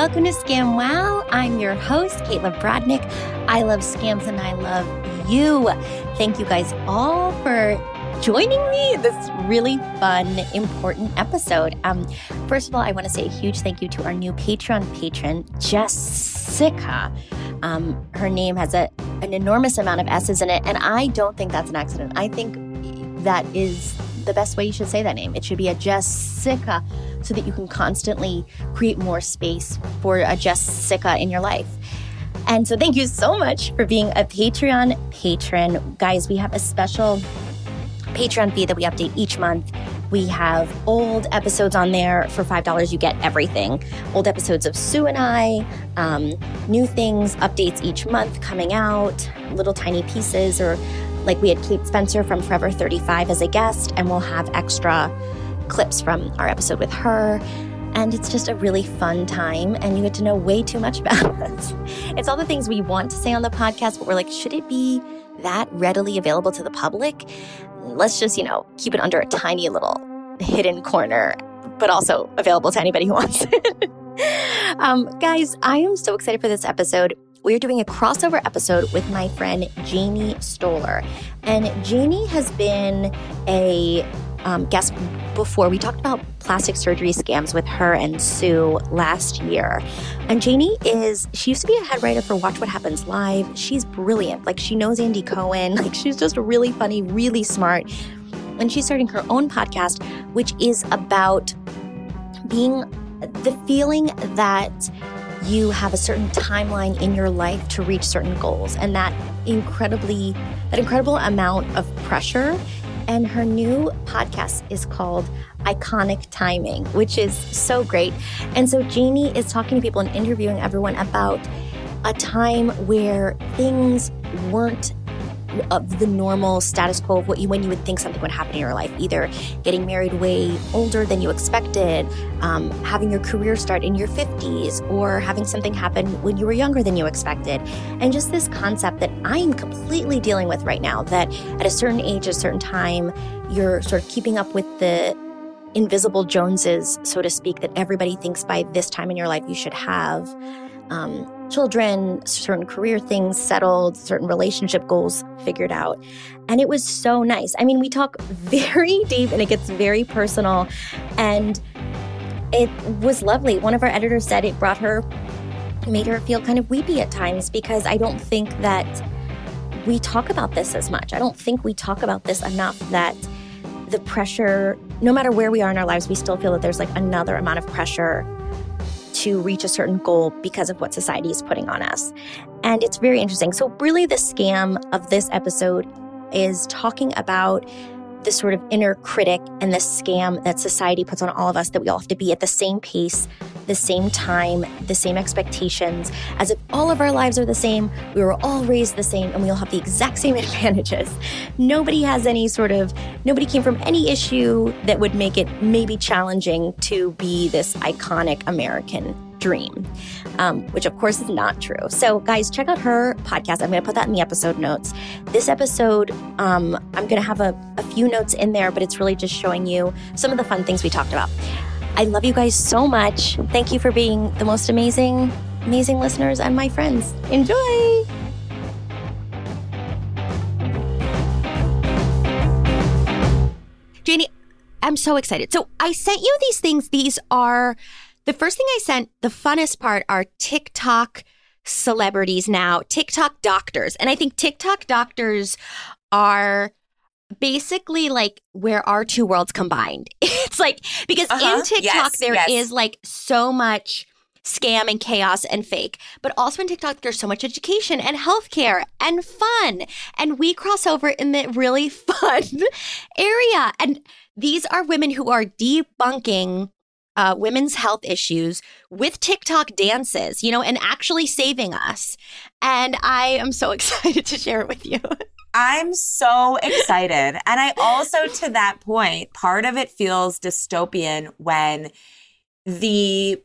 Welcome to Scam Wow. I'm your host, Caitlin Brodnick. I love scams and I love you. Thank you guys all for joining me in this really fun, important episode. Um, first of all, I want to say a huge thank you to our new Patreon patron, Jessica. Um, her name has a, an enormous amount of S's in it, and I don't think that's an accident. I think that is the best way you should say that name. It should be a Jessica so that you can constantly create more space for a just Jessica in your life. And so thank you so much for being a Patreon patron. Guys, we have a special Patreon feed that we update each month. We have old episodes on there. For $5, you get everything. Old episodes of Sue and I, um, new things, updates each month coming out, little tiny pieces, or like we had Kate Spencer from Forever 35 as a guest, and we'll have extra clips from our episode with her. And it's just a really fun time, and you get to know way too much about us. It's all the things we want to say on the podcast, but we're like, should it be that readily available to the public? Let's just, you know, keep it under a tiny little hidden corner, but also available to anybody who wants it. um, guys, I am so excited for this episode we're doing a crossover episode with my friend Janie Stoller. And Janie has been a um, guest before. We talked about plastic surgery scams with her and Sue last year. And Janie is, she used to be a head writer for Watch What Happens Live. She's brilliant. Like, she knows Andy Cohen. Like, she's just really funny, really smart. And she's starting her own podcast, which is about being the feeling that you have a certain timeline in your life to reach certain goals and that incredibly that incredible amount of pressure and her new podcast is called Iconic Timing, which is so great. And so Janie is talking to people and interviewing everyone about a time where things weren't of the normal status quo of what you when you would think something would happen in your life either getting married way older than you expected um, having your career start in your 50s or having something happen when you were younger than you expected. And just this concept that i'm completely dealing with right now that at a certain age a certain time you're sort of keeping up with the invisible joneses so to speak that everybody thinks by this time in your life you should have um, children, certain career things settled, certain relationship goals figured out. And it was so nice. I mean, we talk very deep and it gets very personal. And it was lovely. One of our editors said it brought her, made her feel kind of weepy at times because I don't think that we talk about this as much. I don't think we talk about this enough that the pressure, no matter where we are in our lives, we still feel that there's like another amount of pressure to reach a certain goal because of what society is putting on us. And it's very interesting. So, really, the scam of this episode is talking about the sort of inner critic and the scam that society puts on all of us that we all have to be at the same pace the same time, the same expectations, as if all of our lives are the same, we were all raised the same, and we all have the exact same advantages. Nobody has any sort of, nobody came from any issue that would make it maybe challenging to be this iconic American dream, um, which of course is not true. So, guys, check out her podcast. I'm going to put that in the episode notes. This episode, um, I'm going to have a, a few notes in there, but it's really just showing you some of the fun things we talked about. I love you guys so much. Thank you for being the most amazing, amazing listeners and my friends. Enjoy. Janie, I'm so excited. So I sent you these things. These are the first thing I sent, the funnest part are TikTok celebrities now, TikTok doctors. And I think TikTok doctors are basically like where our two worlds combined. It's like because Uh-huh. in TikTok Yes, there is yes. like so much scam and chaos and fake, but also in TikTok there's so much education and healthcare and fun. And we cross over in the really fun area. And these are women who are debunking uh, women's health issues with TikTok dances, you know, and actually saving us. And I am so excited to share it with you. I'm so excited. And I also, to that point, part of it feels dystopian when the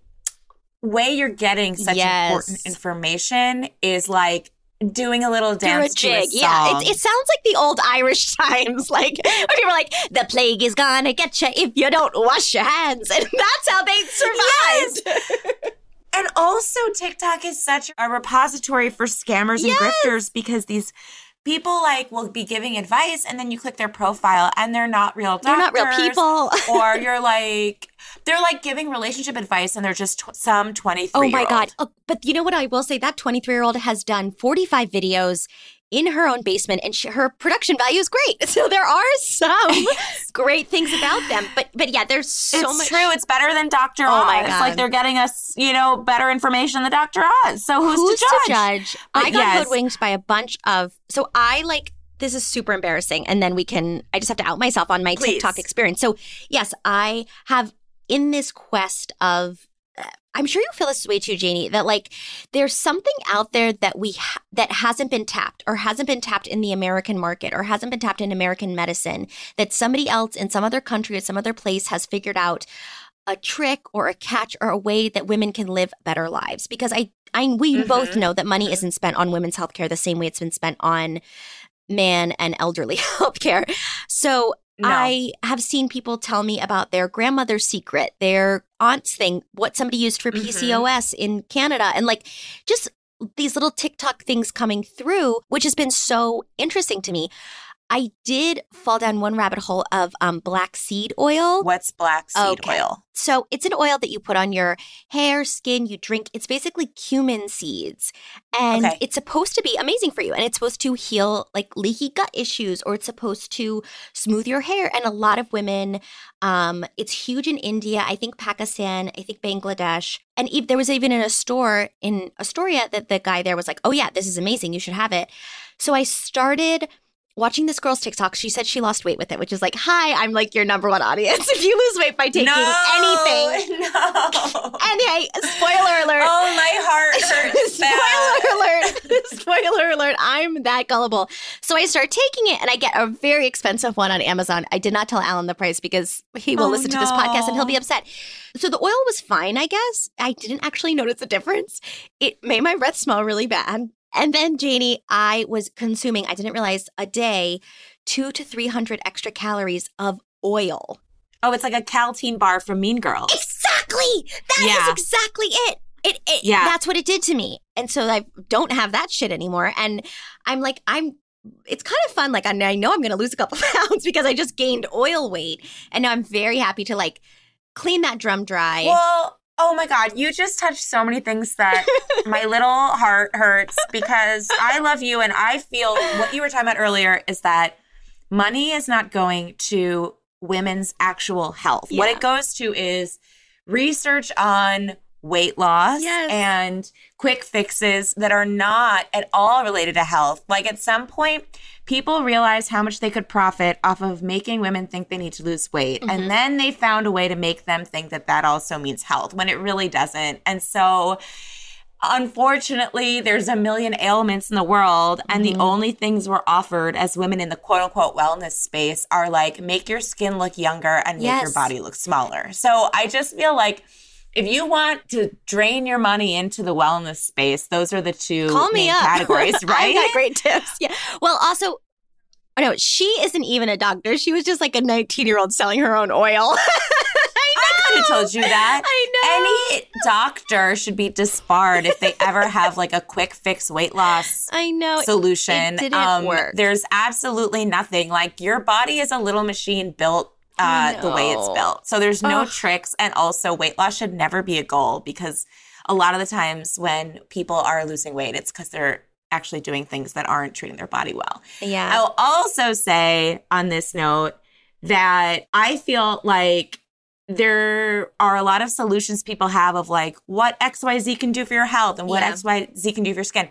way you're getting such Yes. important information is like doing a little a dance a jig. Yeah, it, it sounds like the old Irish times, like where people are like, "The plague is gonna get you if you don't wash your hands," and that's how they survived. And also, TikTok is such a repository for scammers and Yes. grifters because these people like will be giving advice, and then you click their profile, and they're not real. doctors, They're not real people. or you're like, they're like giving relationship advice, and they're just tw- some twenty three. Oh my god! Oh, but you know what? I will say that 23 year old has done 45 videos in her own basement, and she, her production value is great. So there are some great things about them. But but yeah, there's so much- it's much. true. It's better than Doctor Oh my Oz. God. Like they're getting us, you know, better information than Doctor Oz. So who's, Who's to judge? But I got yes. hoodwinked by a bunch of. So I like. This is super embarrassing. And then we can. I just have to out myself on my Please. TikTok experience. So yes, I have in this quest of. I'm sure you feel this way too, Janie. That like there's something out there that we ha- that hasn't been tapped or hasn't been tapped in the American market or hasn't been tapped in American medicine that somebody else in some other country or some other place has figured out a trick or a catch or a way that women can live better lives because I I we Mhm. both know that money isn't spent on women's healthcare the same way it's been spent on man and elderly healthcare. So No. I have seen people tell me about their grandmother's secret, their aunt's thing, what somebody used for Mhm. PCOS in Canada, and like just these little TikTok things coming through, which has been so interesting to me. I did fall down one rabbit hole of um, black seed oil. What's black seed Okay. oil? So it's an oil that you put on your hair, skin, you drink. It's basically cumin seeds. And Okay. it's supposed to be amazing for you. And it's supposed to heal like leaky gut issues or it's supposed to smooth your hair. And a lot of women, um, it's huge in India, I think Pakistan, I think Bangladesh. And there was even in a store in Astoria that the guy there was like, oh, yeah, this is amazing. You should have it. So I started watching this girl's TikTok. She said she lost weight with it, which is like, hi, I'm like your number one audience. If you lose weight by taking anything. No. And hey, spoiler alert. oh, my heart hurts. bad. Spoiler alert. Spoiler alert. I'm that gullible. So I start taking it and I get a very expensive one on Amazon. I did not tell Alan the price because he will Oh, listen to this podcast and he'll be upset. So the oil was fine, I guess. I didn't actually notice a difference. It made my breath smell really bad. And then, Janie, I was consuming, I didn't realize, a day, two to 300 extra calories of oil. Oh, it's like a Kälteen bar from Mean Girls. Exactly. That is Yeah. exactly it. It, it Yeah. that's what it did to me. And so I don't have that shit anymore. And I'm like, I'm it's kind of fun. Like I I know I'm gonna lose a couple pounds because I just gained oil weight. And now I'm very happy to like clean that drum dry. Well, oh my God, you just touched so many things that my little heart hurts because I love you and I feel what you were talking about earlier is that money is not going to women's actual health. What it goes to is research on weight loss Yes. and quick fixes that are not at all related to health. Like at some point, people realized how much they could profit off of making women think they need to lose weight. Mm-hmm. And then they found a way to make them think that that also means health when it really doesn't. And so, unfortunately, there's a million ailments in the world, and Mm-hmm. the only things we're offered as women in the quote unquote wellness space are like make your skin look younger and make your body look smaller. So I just feel like if you want to drain your money into the wellness space, those are the two Call me main up. categories, right? I got great tips. Yeah. Well, also, oh no, she isn't even a doctor. She was just like a 19 year old selling her own oil. I could have told you that. I know. Any doctor should be disbarred if they ever have like a quick fix weight loss I know. solution. it didn't um, work. There's absolutely nothing. Like your body is a little machine built uh, I the way it's built. So there's no Ugh. tricks. And also, weight loss should never be a goal because a lot of the times when people are losing weight, it's because they're actually doing things that aren't treating their body well. yeah. I'll also say on this note that I feel like there are a lot of solutions people have of like what XYZ can do for your health and what Yeah. XYZ can do for your skin.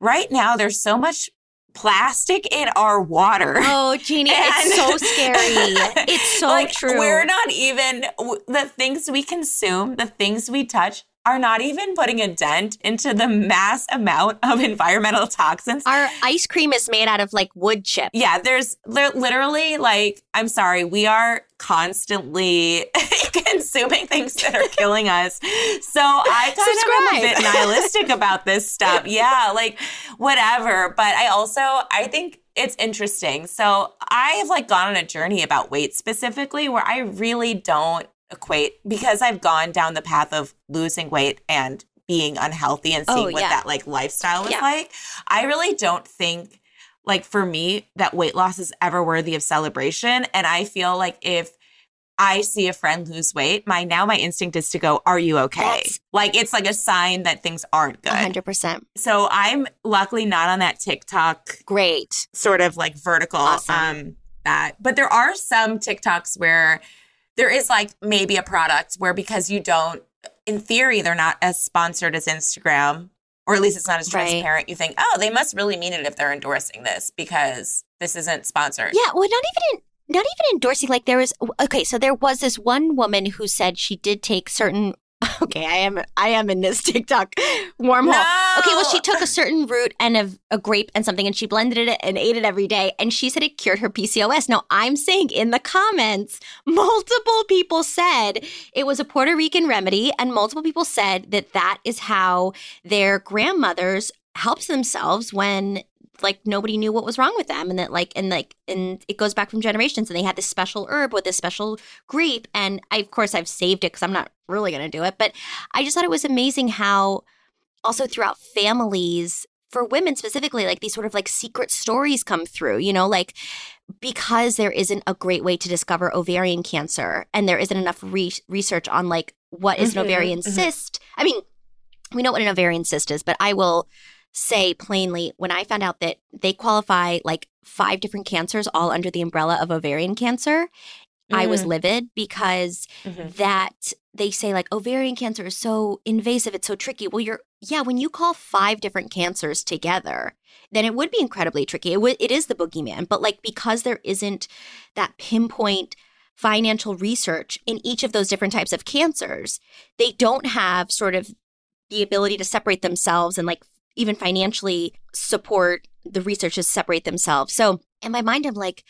Right now, there's so much plastic in our water. Oh, Jeannie, it's so scary. It's so like, true. We're not even, the things we consume, the things we touch, are not even putting a dent into the mass amount of environmental toxins Our ice cream is made out of like wood chips. yeah, there's li- literally like, I'm sorry, we are constantly consuming things that are killing us. So I kind of am a bit nihilistic about this stuff. Yeah, like whatever. But I also, I think it's interesting. So I have like gone on a journey about weight specifically where I really don't equate because I've gone down the path of losing weight and being unhealthy and oh, seeing Oh, what that like lifestyle was Yeah. like. I really don't think like for me that weight loss is ever worthy of celebration and I feel like if I see a friend lose weight, my now my instinct is to go, "Are you okay?" That's- like it's like a sign that things aren't good. 100%. So I'm luckily not on that TikTok Great. sort of like vertical Awesome. um that but there are some TikToks where there is like maybe a product where because you don't in theory they're not as sponsored as Instagram or at least it's not as Right. transparent you think oh they must really mean it if they're endorsing this because this isn't sponsored Yeah, well, not even in, not even endorsing. Like there was okay, so there was this one woman who said she did take certain. Okay, I am I am in this TikTok wormhole. No! Okay, well, she took a certain root and a, a grape and something, and she blended it and ate it every day, and she said it cured her PCOS. Now, I'm saying in the comments, multiple people said it was a Puerto Rican remedy, and multiple people said that that is how their grandmothers helped themselves when like nobody knew what was wrong with them and that like and like and it goes back from generations and they had this special herb with this special grape and I, of course i've saved it because i'm not really going to do it but i just thought it was amazing how also throughout families for women specifically like these sort of like secret stories come through you know like because there isn't a great way to discover ovarian cancer and there isn't enough re- research on like what is Mhm, an ovarian mhm. cyst i mean we know what an ovarian cyst is but i will say plainly when i found out that they qualify like five different cancers all under the umbrella of ovarian cancer i was Mm. livid because Mhm. that they say like ovarian cancer is so invasive it's so tricky well you're yeah when you call five different cancers together then it would be incredibly tricky it, would it is the boogeyman but like because there isn't that pinpoint financial research in each of those different types of cancers they don't have sort of the ability to separate themselves and like even financially support the researchers separate themselves. So in my mind i'm like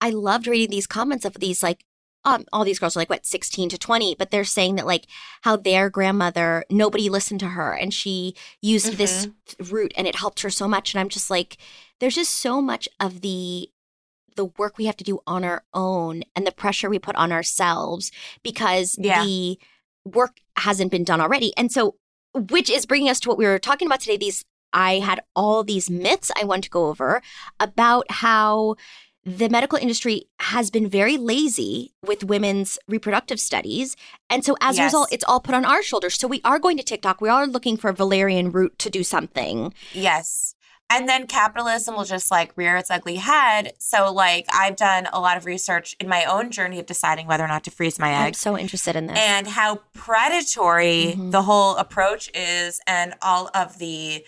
i loved reading these comments of these like um, all these girls are like what 16 to 20 but they're saying that like how their grandmother nobody listened to her and she used this route and it helped her so much. And i'm just like there's just so much of the the work we have to do on our own and the pressure we put on ourselves because Yeah. the work hasn't been done already. And so which is bringing us to what we were talking about today these i had all these myths i want to go over about how the medical industry has been very lazy with women's reproductive studies. And so as a result, it's all put on our shoulders. So we are going to TikTok. We are looking for valerian root to do something. Yes. And then capitalism will just like rear its ugly head. So, like, I've done a lot of research in my own journey of deciding whether or not to freeze my egg. I'm eggs so interested in this. and how predatory Mhm. the whole approach is, and all of the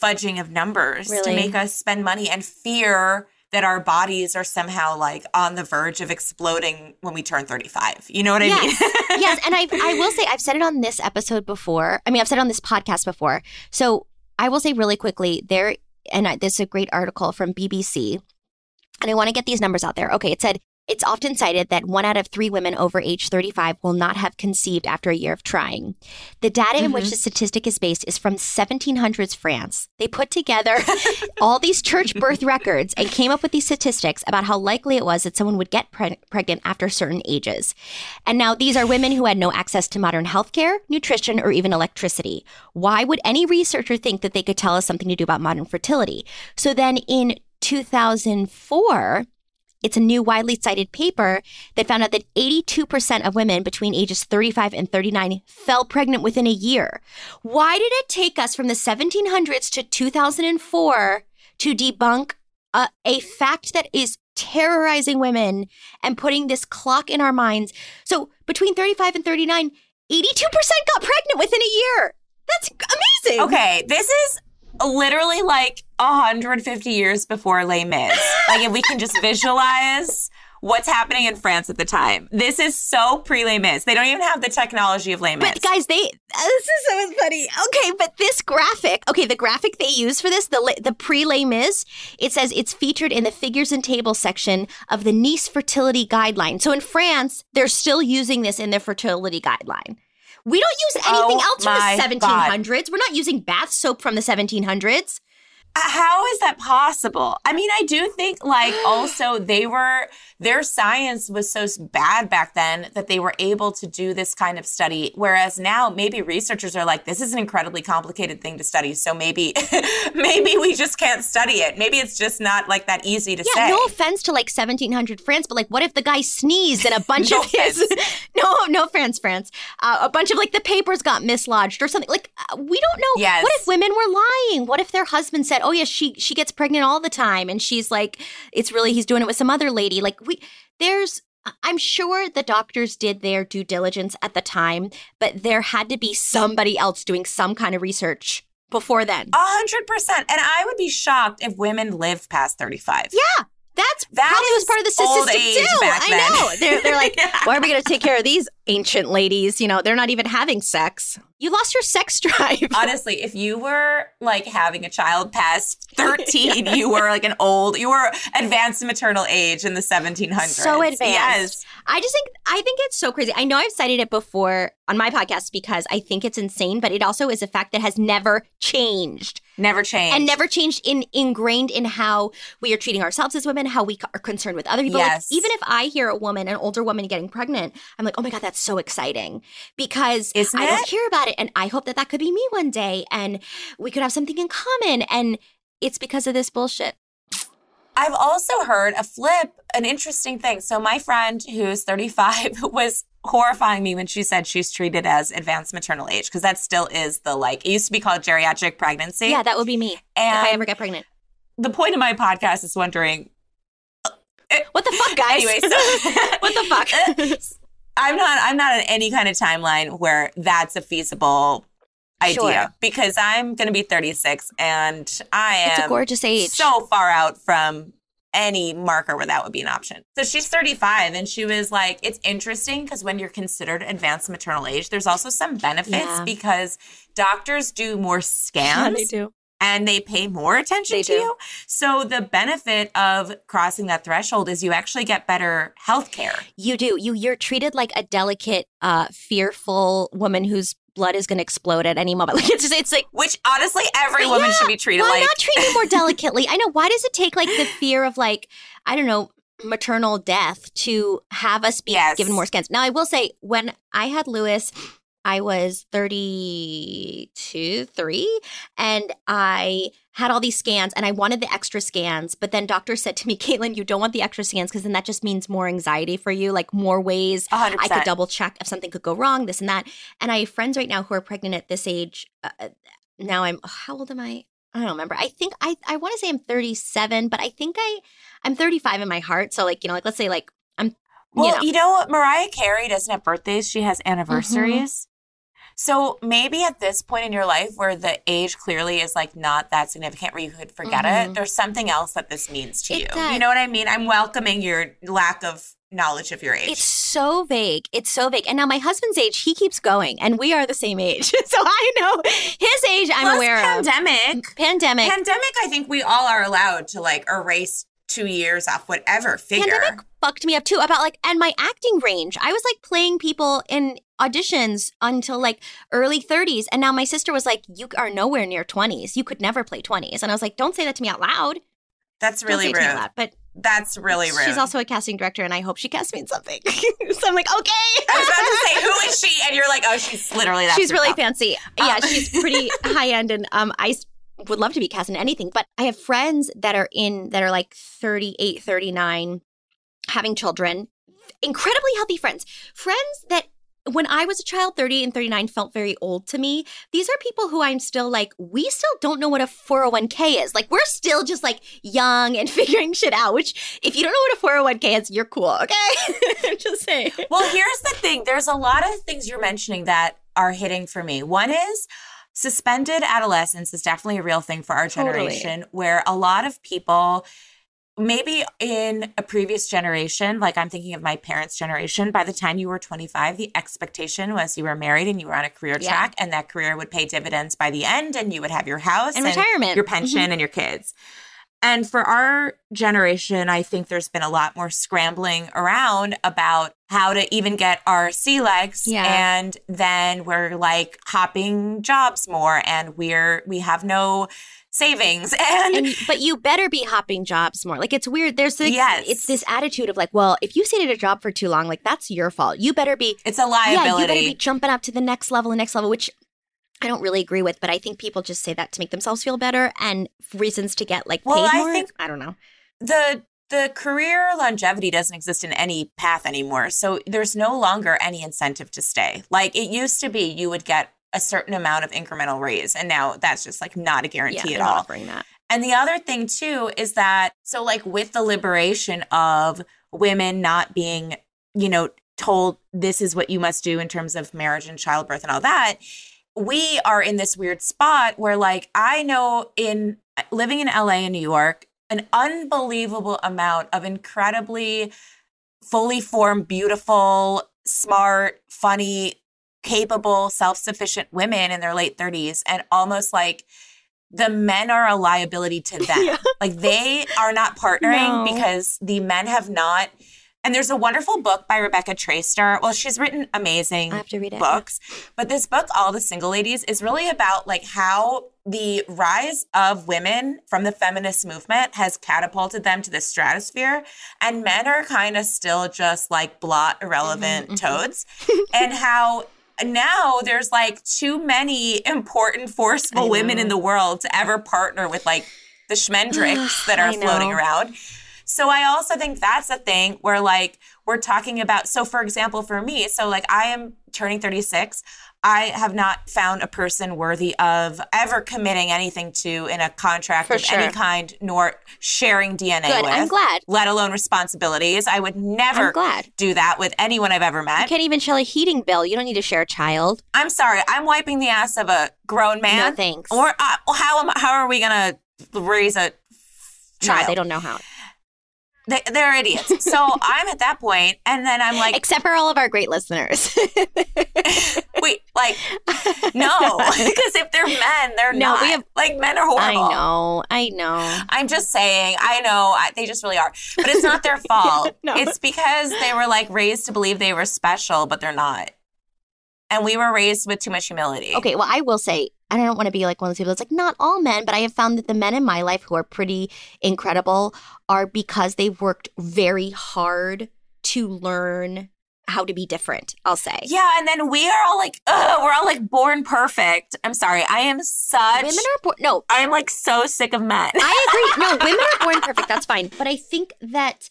fudging of numbers to make us spend money and fear that our bodies are somehow like on the verge of exploding when we turn 35. You know what I yes. mean? yes, and I I will say I've said it on this episode before. I mean, I've said it on this podcast before. So I will say really quickly there, and I, this is a great article from BBC, and I want to get these numbers out there. Okay, it said it's often cited that one out of three women over age 35 will not have conceived after a year of trying. The data in which mm-hmm. the statistic is based is from 1700s France. They put together all these church birth records and came up with these statistics about how likely it was that someone would get pre- pregnant after certain ages. And now these are women who had no access to modern healthcare, nutrition, or even electricity. Why would any researcher think that they could tell us something to do about modern fertility? So then in 2004, it's a new widely cited paper that found out that 82% of women between ages 35 and 39 fell pregnant within a year. Why did it take us from the 1700s to 2004 to debunk a, a fact that is terrorizing women and putting this clock in our minds? So between 35 and 39, 82% got pregnant within a year. That's amazing. okay, this is literally like 150 years before Les Mis. like if we can just visualize what's happening in France at the time. This is so pre Les Mis. They don't even have the technology of Les Mis. But guys, they uh, this is so funny. Okay, but this graphic, okay, the graphic they use for this, the the pre Les Mis, it says it's featured in the figures and tables section of the Nice fertility guideline. So in France, they're still using this in their fertility guideline. We don't use anything Oh else from the 1700s. We're not using bath soap from the 1700s. How is that possible? I mean, I do think like also they were their science was so bad back then that they were able to do this kind of study. Whereas now maybe researchers are like, this is an incredibly complicated thing to study. So maybe maybe we just can't study it. Maybe it's just not like that easy to Yeah, say. no offense to like 1700 France, but like, what if the guy sneezed and a bunch No of his no, no France, France, uh, a bunch of like the papers got mislodged or something? Like, uh, we don't know. Yes. What if women were lying? What if their husband said, "Oh yeah, she she gets pregnant all the time," and she's like, "It's really he's doing it with some other lady." Like, we there's. I'm sure the doctors did their due diligence at the time, but there had to be somebody else doing some kind of research before then. A hundred percent. And I would be shocked if women lived past 35. Yeah, that's That probably was part of the age too. I know. They're they're like, Yeah. why are we going to take care of these ancient ladies? You know, they're not even having sex. You lost your sex drive. Honestly, if you were like having a child past 13, you were like an old, you were advanced maternal age in the 1700s. So advanced. Yes. I just think I think it's so crazy. I know I've cited it before on my podcast because I think it's insane, but it also is a fact that has never changed Never changed. and never changed in ingrained in how we are treating ourselves as women, how we are concerned with other people. Like, Yes. even if I hear a woman, an older woman getting pregnant, I'm like, oh my god, that's so exciting because Isn't I don't it? hear about it, and I hope that that could be me one day, and we could have something in common, and it's because of this bullshit. I've also heard a flip, an interesting thing. So my friend who's 35 was horrifying me when she said she's treated as advanced maternal age because that still is the like it used to be called geriatric pregnancy. Yeah, that would be me if I ever get pregnant. the point of my podcast is wondering uh, What the fuck, guys? Anyway, so- what the fuck? Uh, I'm not I'm not on any kind of timeline where that's a feasible idea Sure. because I'm going to be 36 and I am It's a gorgeous age. so far out from any marker where that would be an option. So she's 35 and she was like it's interesting because when you're considered advanced maternal age there's also some benefits Yeah. because doctors do more scans Yeah, they do. And they pay more attention They to do. you. So the benefit of crossing that threshold is you actually get better health care. You do. You you're treated like a delicate, uh, fearful woman whose blood is going to explode at any moment. Like it's just, it's like Which honestly, every woman Yeah, should be treated like. why like. not treat you more delicately? I know. Why does it take like the fear of like I don't know maternal death to have us be Yes. given more scans? Now I will say when I had Lewis. I was 32, 3, and I had all these scans and I wanted the extra scans. But then doctors said to me, Caitlin, you don't want the extra scans because then that just means more anxiety for you, like more ways 100%. I could double check if something could go wrong, this and that. And I have friends right now who are pregnant at this age. Uh, now I'm, how old am I? I don't remember. I think I I want to say I'm 37, but I think I I'm 35 in my heart. So like you know like let's say like I'm. Well, you know. you know what? Mariah Carey doesn't have birthdays; she has anniversaries. So maybe at this point in your life where the age clearly is like not that significant where you could forget Mhm. it, there's something else that this means to It you. does. You know what I mean? I'm welcoming your lack of knowledge of your age. It's so vague. It's so vague. And now my husband's age, he keeps going, and we are the same age. so I know his age. I'm Plus aware pandemic. of pandemic. pandemic. Pandemic, I think we all are allowed to like erase two years off whatever figure. pandemic fucked me up too about like and my acting range i was like playing people in auditions until like early 30s and now my sister was like you are nowhere near 20s you could never play 20s and i was like don't say that to me out loud That's really say it to me out rude. loud. but That's really rude. she's also a casting director and i hope she casts me in something so i'm like okay I was about to say, who is she? And you're like, oh, she's literally that. she's really herself. fancy yeah Oh. she's pretty high end and um i would love to be cast in anything but i have friends that are in that are like 38 39 having children. Incredibly healthy friends. Friends that when i was a child 30 and 39 felt very old to me. These are people who i'm still like we still don't know what a 401k is. Like we're still just like young and figuring shit out which if you don't know what a 401k is you're cool okay? I'm just saying. Well, here's the thing. There's a lot of things you're mentioning that are hitting for me. One is suspended adolescence is definitely a real thing for our Totally. generation where a lot of people maybe in a previous generation like i'm thinking of my parents generation by the time you were 25 the expectation was you were married and you were on a career Yeah. track and that career would pay dividends by the end and you would have your house and retirement your pension mm-hmm. and your kids. And for our generation, I think there's been a lot more scrambling around about how to even get our sea legs. Yeah. And then we're like hopping jobs more and we're we have no savings. And, and but you better be hopping jobs more. Like it's weird. There's this, Yes. it's this attitude of like, well, if you stayed at a job for too long, like that's your fault. You better be it's a yeah, you better be jumping up to the next level, the next level, which I don't really agree with, but I think people just say that to make themselves feel better and reasons to get like paid I more. think- I don't know. the the career longevity doesn't exist in any path anymore. So there's no longer any incentive to stay. Like it used to be you would get a certain amount of incremental raise and now that's just like not a guarantee they're at all. offering that. And the other thing too is that so like with the liberation of women not being, you know, told this is what you must do in terms of marriage and childbirth and all that, we are in this weird spot where like I know in uh, living in LA and New York, an unbelievable amount of incredibly fully formed, beautiful, smart, funny, capable, self-sufficient women in their late 30s and almost like the men are a liability to them. Yeah. Like they are not partnering No. because the men have not. And there's a wonderful book by Rebecca Traister. Well, she's written amazing I have to read it. books, but this book, All the Single Ladies, is really about like how the rise of women from the feminist movement has catapulted them to the stratosphere, and men are kind of still just like blot, irrelevant Mhm, mhm. toads, and how now there's like too many important, forceful women in the world to ever partner with like the schmendricks that are floating around. So I also think that's a thing where like we're talking about so for example for me so like I am turning 36 I have not found a person worthy of ever committing anything to in a contract For of sure. any kind nor sharing DNA Good. with I'm glad. let alone responsibilities I would I'm never glad. do that with anyone I've ever You met can't even share a heating bill. You don't need to share a child. I'm sorry I'm wiping the ass of a grown man no thanks. or uh, how am how are we going to raise a No, child they don't know how. They, they're idiots so I'm at that point and then I'm like Except for all of our great listeners. Wait, like, no, because if they're men, they're No, not. we have- like men are horrible. I know. I know. I'm just saying. I know I, they just really are, but it's not their fault. no. It's because they were like raised to believe they were special, but they're not. And we were raised with too much humility. Okay, well, I will say, and I don't want to be like one of those people that's like, not all men, but I have found that the men in my life who are pretty incredible are because they've worked very hard to learn how to be different, I'll say. Yeah, and then we are all like, ugh, we're all like born perfect. I'm sorry. I am such. Women are born, no, I am like so sick of men. I agree. No, women are born perfect. That's fine. But I think that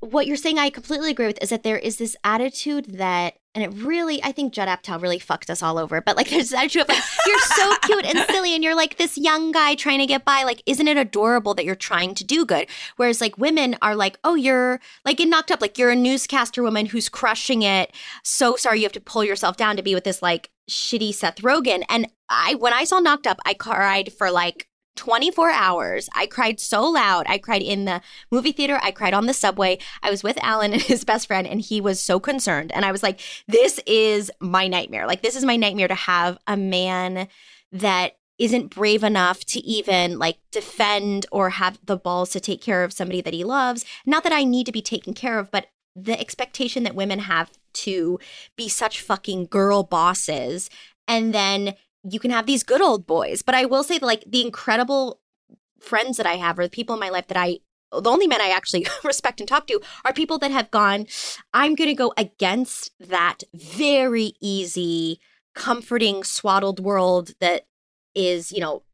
what you're saying, I completely agree with, is that there is this attitude that, and it really, I think Judd Apatow really fucked us all over. But like, there's this attitude of like, you're so cute and silly, and you're like this young guy trying to get by. Like, isn't it adorable that you're trying to do good? Whereas like women are like, oh, you're like in knocked up, like you're a newscaster woman who's crushing it. So sorry, you have to pull yourself down to be with this like shitty Seth Rogen. And I, when I saw Knocked Up, I cried for like 24 hours. I cried so loud. I cried in the movie theater. I cried on the subway. I was with Alan and his best friend, and he was so concerned. And I was like, this is my nightmare. Like, this is my nightmare to have a man that isn't brave enough to even like defend or have the balls to take care of somebody that he loves. Not that I need to be taken care of, but the expectation that women have to be such fucking girl bosses and then you can have these good old boys. But I will say like, the incredible friends that I have or the people in my life that I the only men I actually respect and talk to are people that have gone, I'm going to go against that very easy, comforting, swaddled world that is, you know,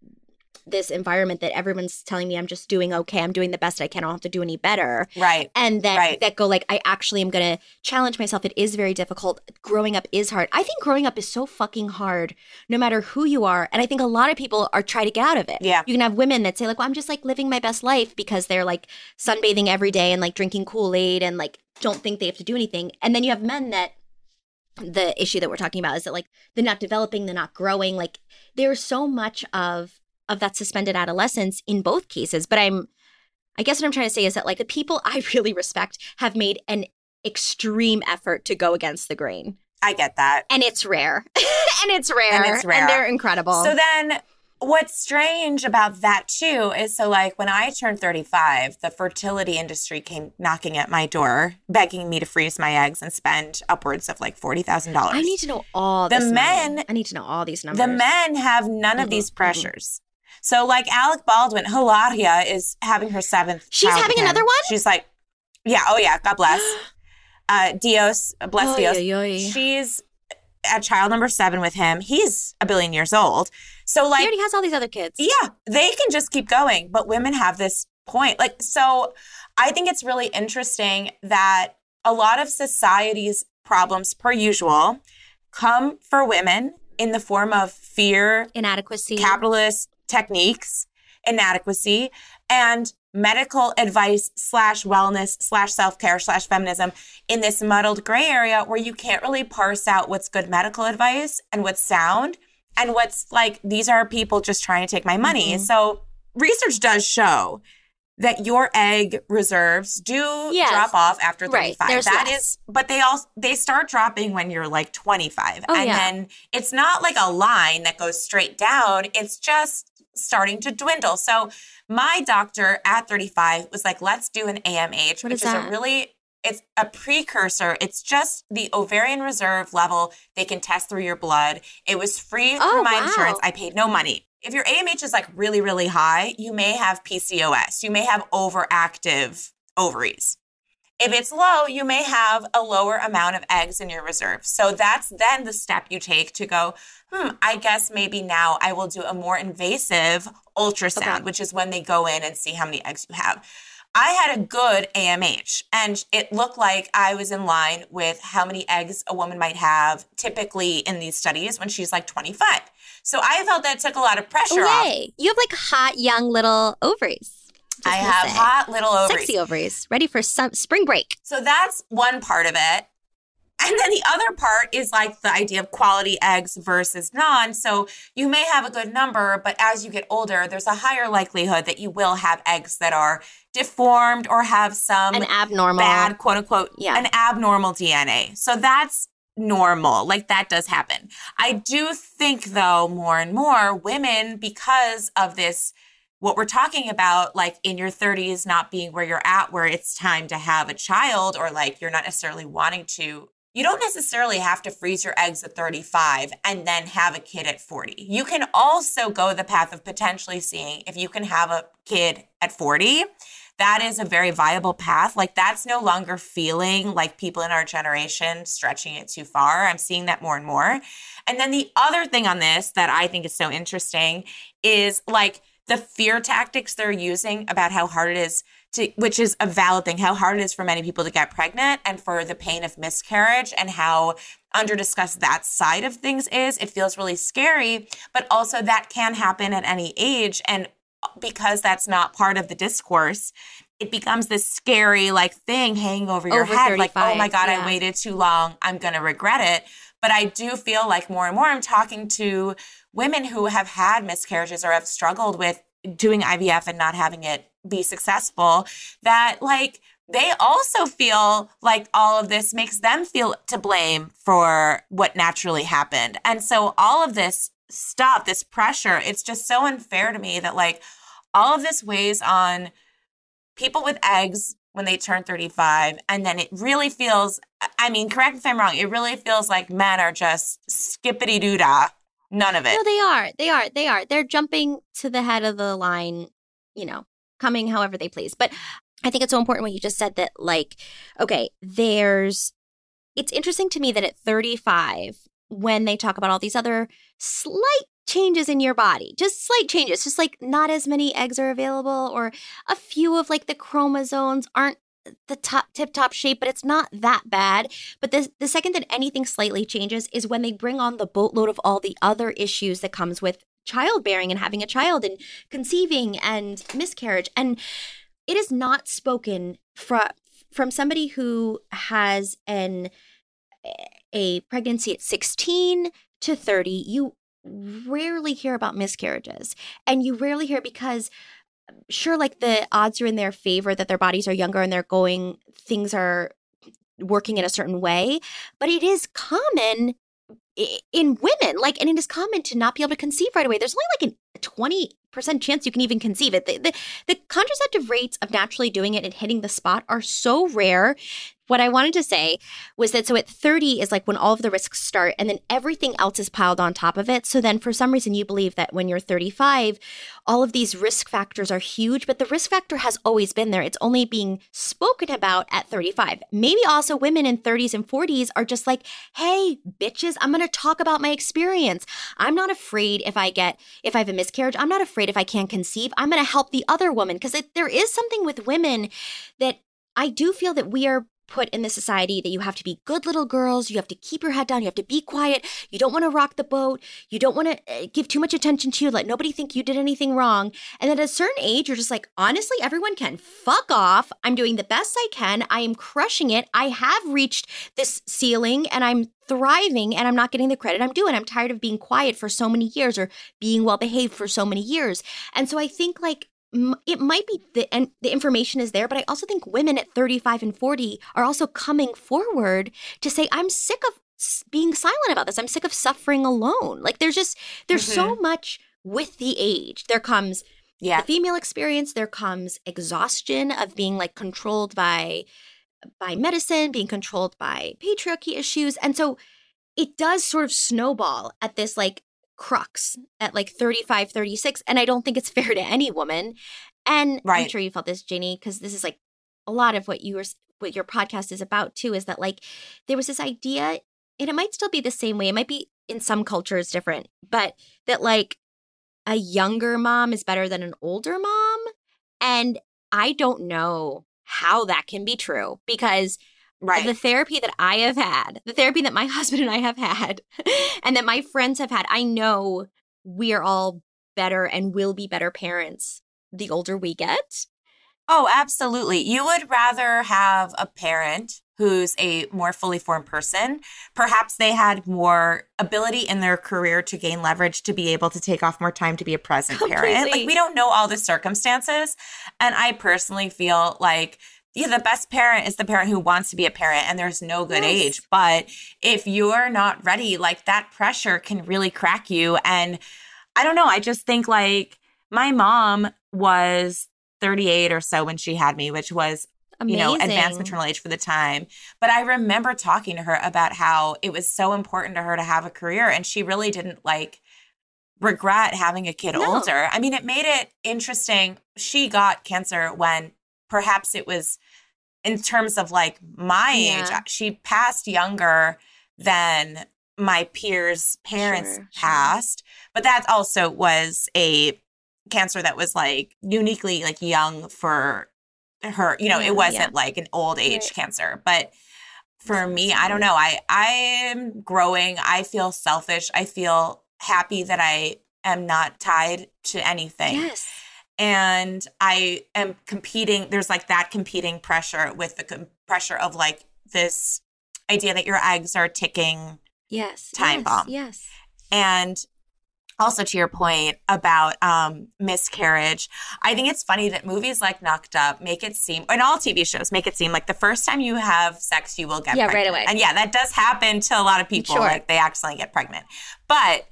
this environment that everyone's telling me I'm just doing okay. I'm doing the best I can. I don't have to do any better. Right. And then Right. that go like, I actually am going to challenge myself. It is very difficult. Growing up is hard. I think growing up is so fucking hard, no matter who you are. And I think a lot of people are trying to get out of it. Yeah. You can have women that say like, well, I'm just like living my best life because they're like sunbathing every day and like drinking Kool Aid and like don't think they have to do anything. And then you have men that the issue that we're talking about is that like they're not developing, they're not growing. Like there's so much of of that suspended adolescence in both cases. But I'm I guess what I'm trying to say is that like the people I really respect have made an extreme effort to go against the grain. I get that. And it's rare. and it's rare. And it's rare. And they're incredible. So then what's strange about that too is so like when I turned 35, the fertility industry came knocking at my door, begging me to freeze my eggs and spend upwards of like $40,000. I need to know all The this money. men- I need to know all these numbers. The men have none of Mhm, these mhm. pressures. So like Alec Baldwin, Hilaria is having her seventh. She's having another one? She's like, yeah, oh yeah, God bless. Uh, Dios, bless Oy, Dios. oy, oy. She's at child number seven with him. He's a billion years old. So he like, already has all these other kids. yeah, they can just keep going, but women have this point. Like, so I think it's really interesting that a lot of society's problems, per usual, come for women in the form of fear, Inadequacy. capitalist techniques, inadequacy, and medical advice slash wellness slash self-care slash feminism in this muddled gray area where you can't really parse out what's good medical advice and what's sound and what's like these are people just trying to take my money Mhm. so research does show that your egg reserves do Yes. drop off after Right. 35 There's That less. is but they all they start dropping when you're like 25 Oh, and yeah. then it's not like a line that goes straight down it's just starting to dwindle. So my doctor at 35 was like let's do an amh What which is is a really it's a precursor. It's just the ovarian reserve level they can test through your blood. It was free Oh, through my wow. insurance i paid no money. If your amh is like really really high you may have pcos you may have overactive ovaries if it's low, you may have a lower amount of eggs in your reserve. So that's then the step you take to go, hmm, I guess maybe now I will do a more invasive ultrasound, Okay. which is when they go in and see how many eggs you have. I had a good AMH and it looked like I was in line with how many eggs a woman might have typically in these studies when she's like 25. So I felt that took a lot of pressure Oh, off. You have like hot young little ovaries. Just I have say. hot little ovaries. Sexy ovaries. Ready for some spring break. So that's one part of it. And then the other part is like the idea of quality eggs versus non. So you may have a good number, but as you get older, there's a higher likelihood that you will have eggs that are deformed or have some An abnormal. bad, quote unquote, Yeah. an abnormal DNA. So that's normal. Like that does happen. I do think, though, more and more women, because of this, what we're talking about, like in your 30s, not being where you're at, where it's time to have a child, or like you're not necessarily wanting to. You don't necessarily have to freeze your eggs at 35 and then have a kid at 40. You can also go the path of potentially seeing if you can have a kid at 40 that is a very viable path. Like that's no longer feeling like people in our generation stretching it too far. I'm seeing that more and more. And then the other thing on this that I think is so interesting is like the fear tactics they're using about how hard it is to, which is a valid thing, how hard it is for many people to get pregnant and for the pain of miscarriage and how under discussed that side of things is. It feels really scary, but also that can happen at any age. And because that's not part of the discourse, it becomes this scary like thing hanging over your Over head like oh my god yeah. i waited too long i'm going to regret it but i do feel like more and more i'm talking to women who have had miscarriages or have struggled with doing ivf and not having it be successful that like they also feel like all of this makes them feel to blame for what naturally happened. And so all of this stuff this pressure it's just so unfair to me that like all of this weighs on people with eggs when they turn 35 and then it really feels i mean correct me if i'm wrong it really feels like men are just skippity doo dah none of it No, they are. They are. They are. They're jumping to the head of the line, you know, coming however they please. But I think it's so important what you just said that, like, okay, there's, it's interesting to me that at 35, when they talk about all these other slight changes in your body, just slight changes, just like not as many eggs are available, or a few of like the chromosomes aren't the top tip top shape, but it's not that bad. But the the second that anything slightly changes is when they bring on the boatload of all the other issues that comes with childbearing and having a child and conceiving and miscarriage. And it is not spoken from from somebody who has an eh, a pregnancy at 16 to 30. You rarely hear about miscarriages. And you rarely hear because sure like the odds are in their favor that their bodies are younger and they're going things are working in a certain way but it is common in women like and it is common to not be able to conceive right away there's only like a 20% chance you can even conceive it the, the, the contraceptive rates of naturally doing it and hitting the spot are so rare what I wanted to say was that so at 30 is like when all of the risks start and then everything else is piled on top of it. So then for some reason you believe that when you're 35, all of these risk factors are huge, but the risk factor has always been there. It's only being spoken about at 35. Maybe also women in 30s and 40s are just like, hey, bitches, I'm going to talk about my experience. I'm not afraid if I get, if I have a miscarriage. I'm not afraid if I can't conceive. I'm going to help the other woman because there is something with women that I do feel that we are put in the society that you have to be good little girls, you have to keep your head down, you have to be quiet, you don't want to rock the boat, you don't want to eh, give too much attention to you, let nobody think you did anything wrong. And at a certain age, you're just like, honestly, everyone can fuck off. I'm doing the best I can. I am crushing it. I have reached this ceiling and I'm thriving and I'm not getting the credit I'm doing. I'm tired of being quiet for so many years or being well behaved for so many years. And so I think like it might be the and the information is there, but I also think women at 35 and 40 are also coming forward to say I'm sick of being silent about this. I'm sick of suffering alone. Like there's just there's so mm-hmm. much with the age. There comes yeah the female experience, there comes exhaustion of being like controlled by by medicine, being controlled by patriarchy issues. And so it does sort of snowball at this like crux at like 35, 36. And I don't think it's fair to any woman. And I'm sure you felt this, Janie, because this is like a lot of what you were what your podcast is about too, is that like there was this idea, and it might still be the same way. It might be in some cultures different, but that like a younger mom is better than an older mom. And I don't know how that can be true because right the therapy that I have had, the therapy that my husband and I have had, and that my friends have had, I know we are all better and will be better parents the older we get. Oh, absolutely. You would rather have a parent who's a more fully formed person. Perhaps they had more ability in their career to gain leverage to be able to take off more time to be a present parent. Like, we don't know all the circumstances. And I personally feel like yeah, the best parent is the parent who wants to be a parent and there's no good Yes. age. But if you're not ready, like that pressure can really crack you. And I don't know. I just think like my mom was 38 or so when she had me, which was, Amazing. you know, advanced maternal age for the time. But I remember talking to her about how it was so important to her to have a career and she really didn't like regret having a kid No. older. I mean, it made it interesting. She got cancer when perhaps it was in terms of like my Yeah. age, she passed younger than my peers' parents Sure, sure. passed. But that also was a cancer that was like uniquely like young for her, you know, Yeah, it wasn't yeah. like an old age Right. cancer. But for me, I don't know. I I am growing. I feel selfish. I feel happy that I am not tied to anything. Yes. And I am competing. There's like that competing pressure with the com- pressure of like this idea that your eggs are ticking Yes. Time yes, bomb. Yes. and also to your point about um, miscarriage, I think it's funny that movies like Knocked Up make it seem, and all TV shows make it seem like the first time you have sex, you will get Yeah, right away. And yeah, that does happen to a lot of people. Sure. Like they accidentally get pregnant. But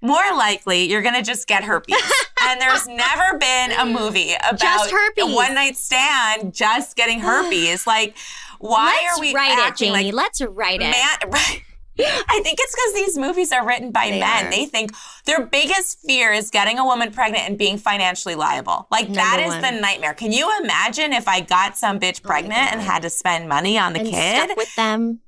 more likely, you're going to just get herpes. and there's never been a movie about Just herpes. a one night stand just getting herpes. like, why Let's are we write it, acting Janie. like Let's write it. Man, right. I think it's because these movies are written by They men. are. They think their biggest fear is getting a woman pregnant and being financially liable. Like that Number is one. the nightmare. Can you imagine if I got some bitch oh pregnant and had to spend money on the and kid stuck with them.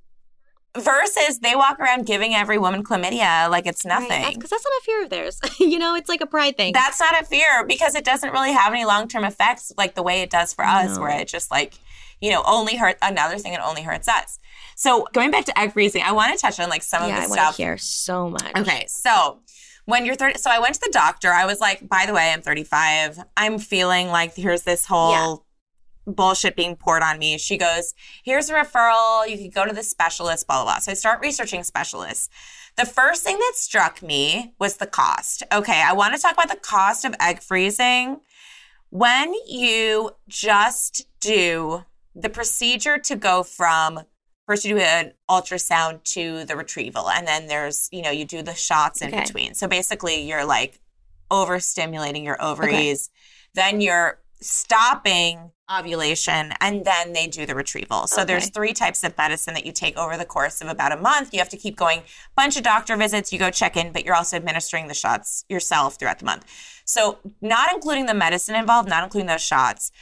Versus they walk around giving every woman chlamydia like it's nothing. Because that's not a fear of theirs. you know, it's like a pride thing. That's not a fear because it doesn't really have any long term effects like the way it does for us, No. where it just like, you know, only hurt another thing it only hurts us. So going back to egg freezing, I want to touch on like some yeah, I of the want stuff to hear so much. Okay, so when you're 30, so I went to the doctor. I was like, by the way, I'm 35. I'm feeling like here's this whole bullshit being poured on me. She goes, here's a referral. You could go to the specialist, blah, blah, blah. So I start researching specialists. The first thing that struck me was the cost. Okay, I want to talk about the cost of egg freezing. When you just do the procedure to go from first you do an ultrasound to the retrieval and then there's you know you do the shots in Okay. between so basically you're like overstimulating your ovaries then you're stopping ovulation and then they do the retrieval. So there's three types of medicine that you take over the course of about a month. You have to keep going. Bunch of doctor visits you go check in but you're also administering the shots yourself throughout the month. So not including the medicine involved not including those shots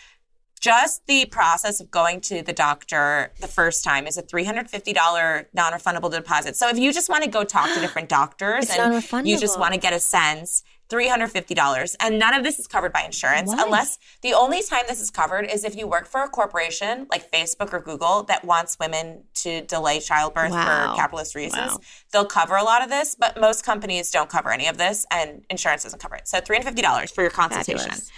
just the process of going to the doctor the first time is a $350 non-refundable deposit. So if you just want to go talk to different doctors It's and you just want to get a sense, $350. And none of this is covered by insurance Why? unless the only time this is covered is if you work for a corporation like Facebook or Google that wants women to delay childbirth Wow. for capitalist reasons. Wow. They'll cover a lot of this, but most companies don't cover any of this and insurance doesn't cover it. So $350 for your consultation. Fabulous.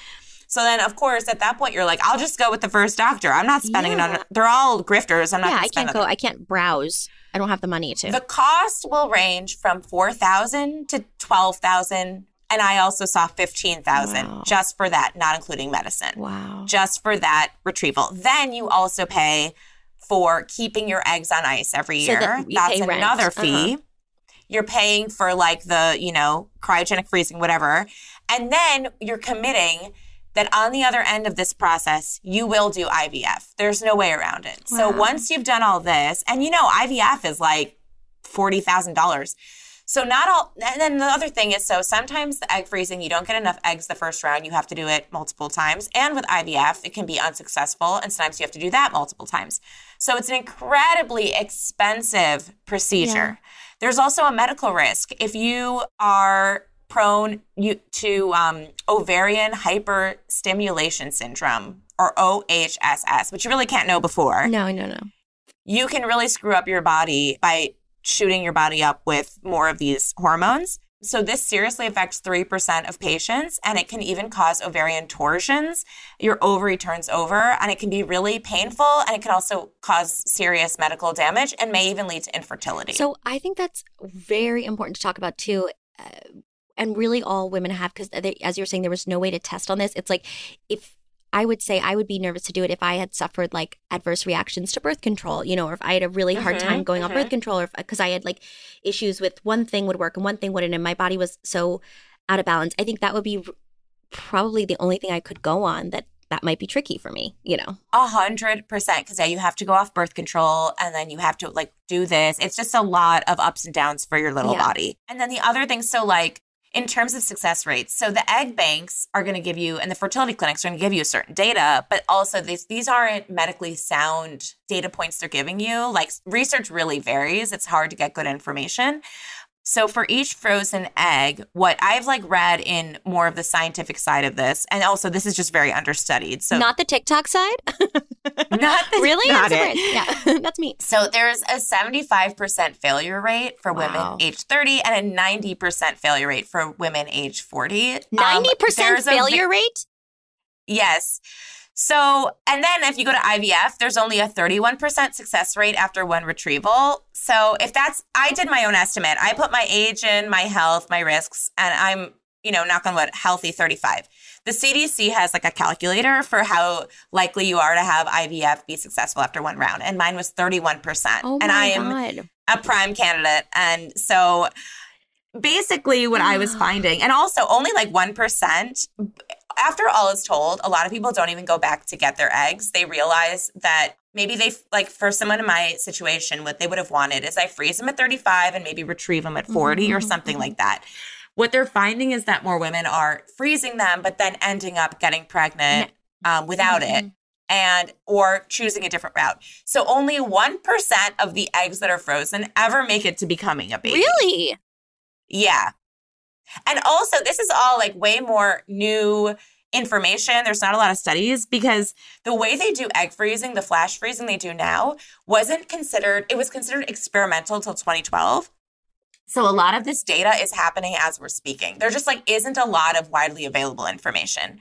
So then, of course, at that point, you're like, I'll just go with the first doctor. I'm not spending it Yeah. on. They're all grifters. I'm not. Yeah, gonna I can't go. I can't browse. I don't have the money to. The cost will range from four thousand to twelve thousand, and I also saw fifteen thousand Wow. just for that, not including medicine. wow. Just for that retrieval. Then you also pay for keeping your eggs on ice every So year. that That's pay rent. another Uh-huh. fee. You're paying for like the, you know, cryogenic freezing, whatever. And then you're committing that on the other end of this process, you will do IVF. There's no way around it. So once you've done all this, and you know, IVF is like $40,000. So not all, and then the other thing is, so sometimes the egg freezing, you don't get enough eggs the first round. You have to do it multiple times. And with IVF, it can be unsuccessful. And sometimes you have to do that multiple times. So it's an incredibly expensive procedure. There's also a medical risk. If you are prone to um, ovarian hyperstimulation syndrome or OHSS, which you really can't know before, No, no, no. you can really screw up your body by shooting your body up with more of these hormones. So this seriously affects 3% of patients and it can even cause ovarian torsions. Your ovary turns over and it can be really painful and it can also cause serious medical damage and may even lead to infertility. So I think that's very important to talk about too. Uh, and really all women have, because as you're saying, there was no way to test on this. It's like if I would say I would be nervous to do it if I had suffered like adverse reactions to birth control, you know, or if I had a really hard Mhm, time going on mhm. birth control, or because I had like issues with one thing would work and one thing wouldn't, and my body was so out of balance. I think that would be probably the only thing I could go on that that might be tricky for me, you know. A hundred percent. Because yeah, you have to go off birth control and then you have to like do this. It's just a lot of ups and downs for your little Yeah. body. And then the other thing, so like in terms of success rates, so the egg banks are going to give you, and the fertility clinics are going to give you certain data, but also these these aren't medically sound data points they're giving you. Like research really varies. It's hard to get good information. So for each frozen egg, what I've like read in more of the scientific side of this, and also this is just very understudied. So not the TikTok side. not the, really? not it. Yeah, that's me. So there's a 75% failure rate for women Wow. age 30 and a 90% failure rate for women age 40. Um, Ninety percent there's a failure rate. Yes. So, and then if you go to IVF, there's only a 31% success rate after one retrieval. So, if that's, I did my own estimate. I put my age in, my health, my risks, and I'm, you know, knock on wood, healthy 35. The CDC has like a calculator for how likely you are to have IVF be successful after one round. And mine was 31%. Oh my and I am god. a prime candidate. And so basically what I was finding, and also only like 1%, after all is told, a lot of people don't even go back to get their eggs. They realize that maybe they, like for someone in my situation, what they would have wanted is I freeze them at 35 and maybe retrieve them at 40 or mm-hmm. something mm-hmm. like that. What they're finding is that more women are freezing them, but then ending up getting pregnant um, without it mm-hmm. and or choosing a different route. So only 1% of the eggs that are frozen ever make it to becoming a baby. Really? Yeah. And also this is all like way more new information. There's not a lot of studies because the way they do egg freezing, the flash freezing they do now wasn't considered it was considered experimental until 2012. So a lot of this data is happening as we're speaking. There just like isn't a lot of widely available information.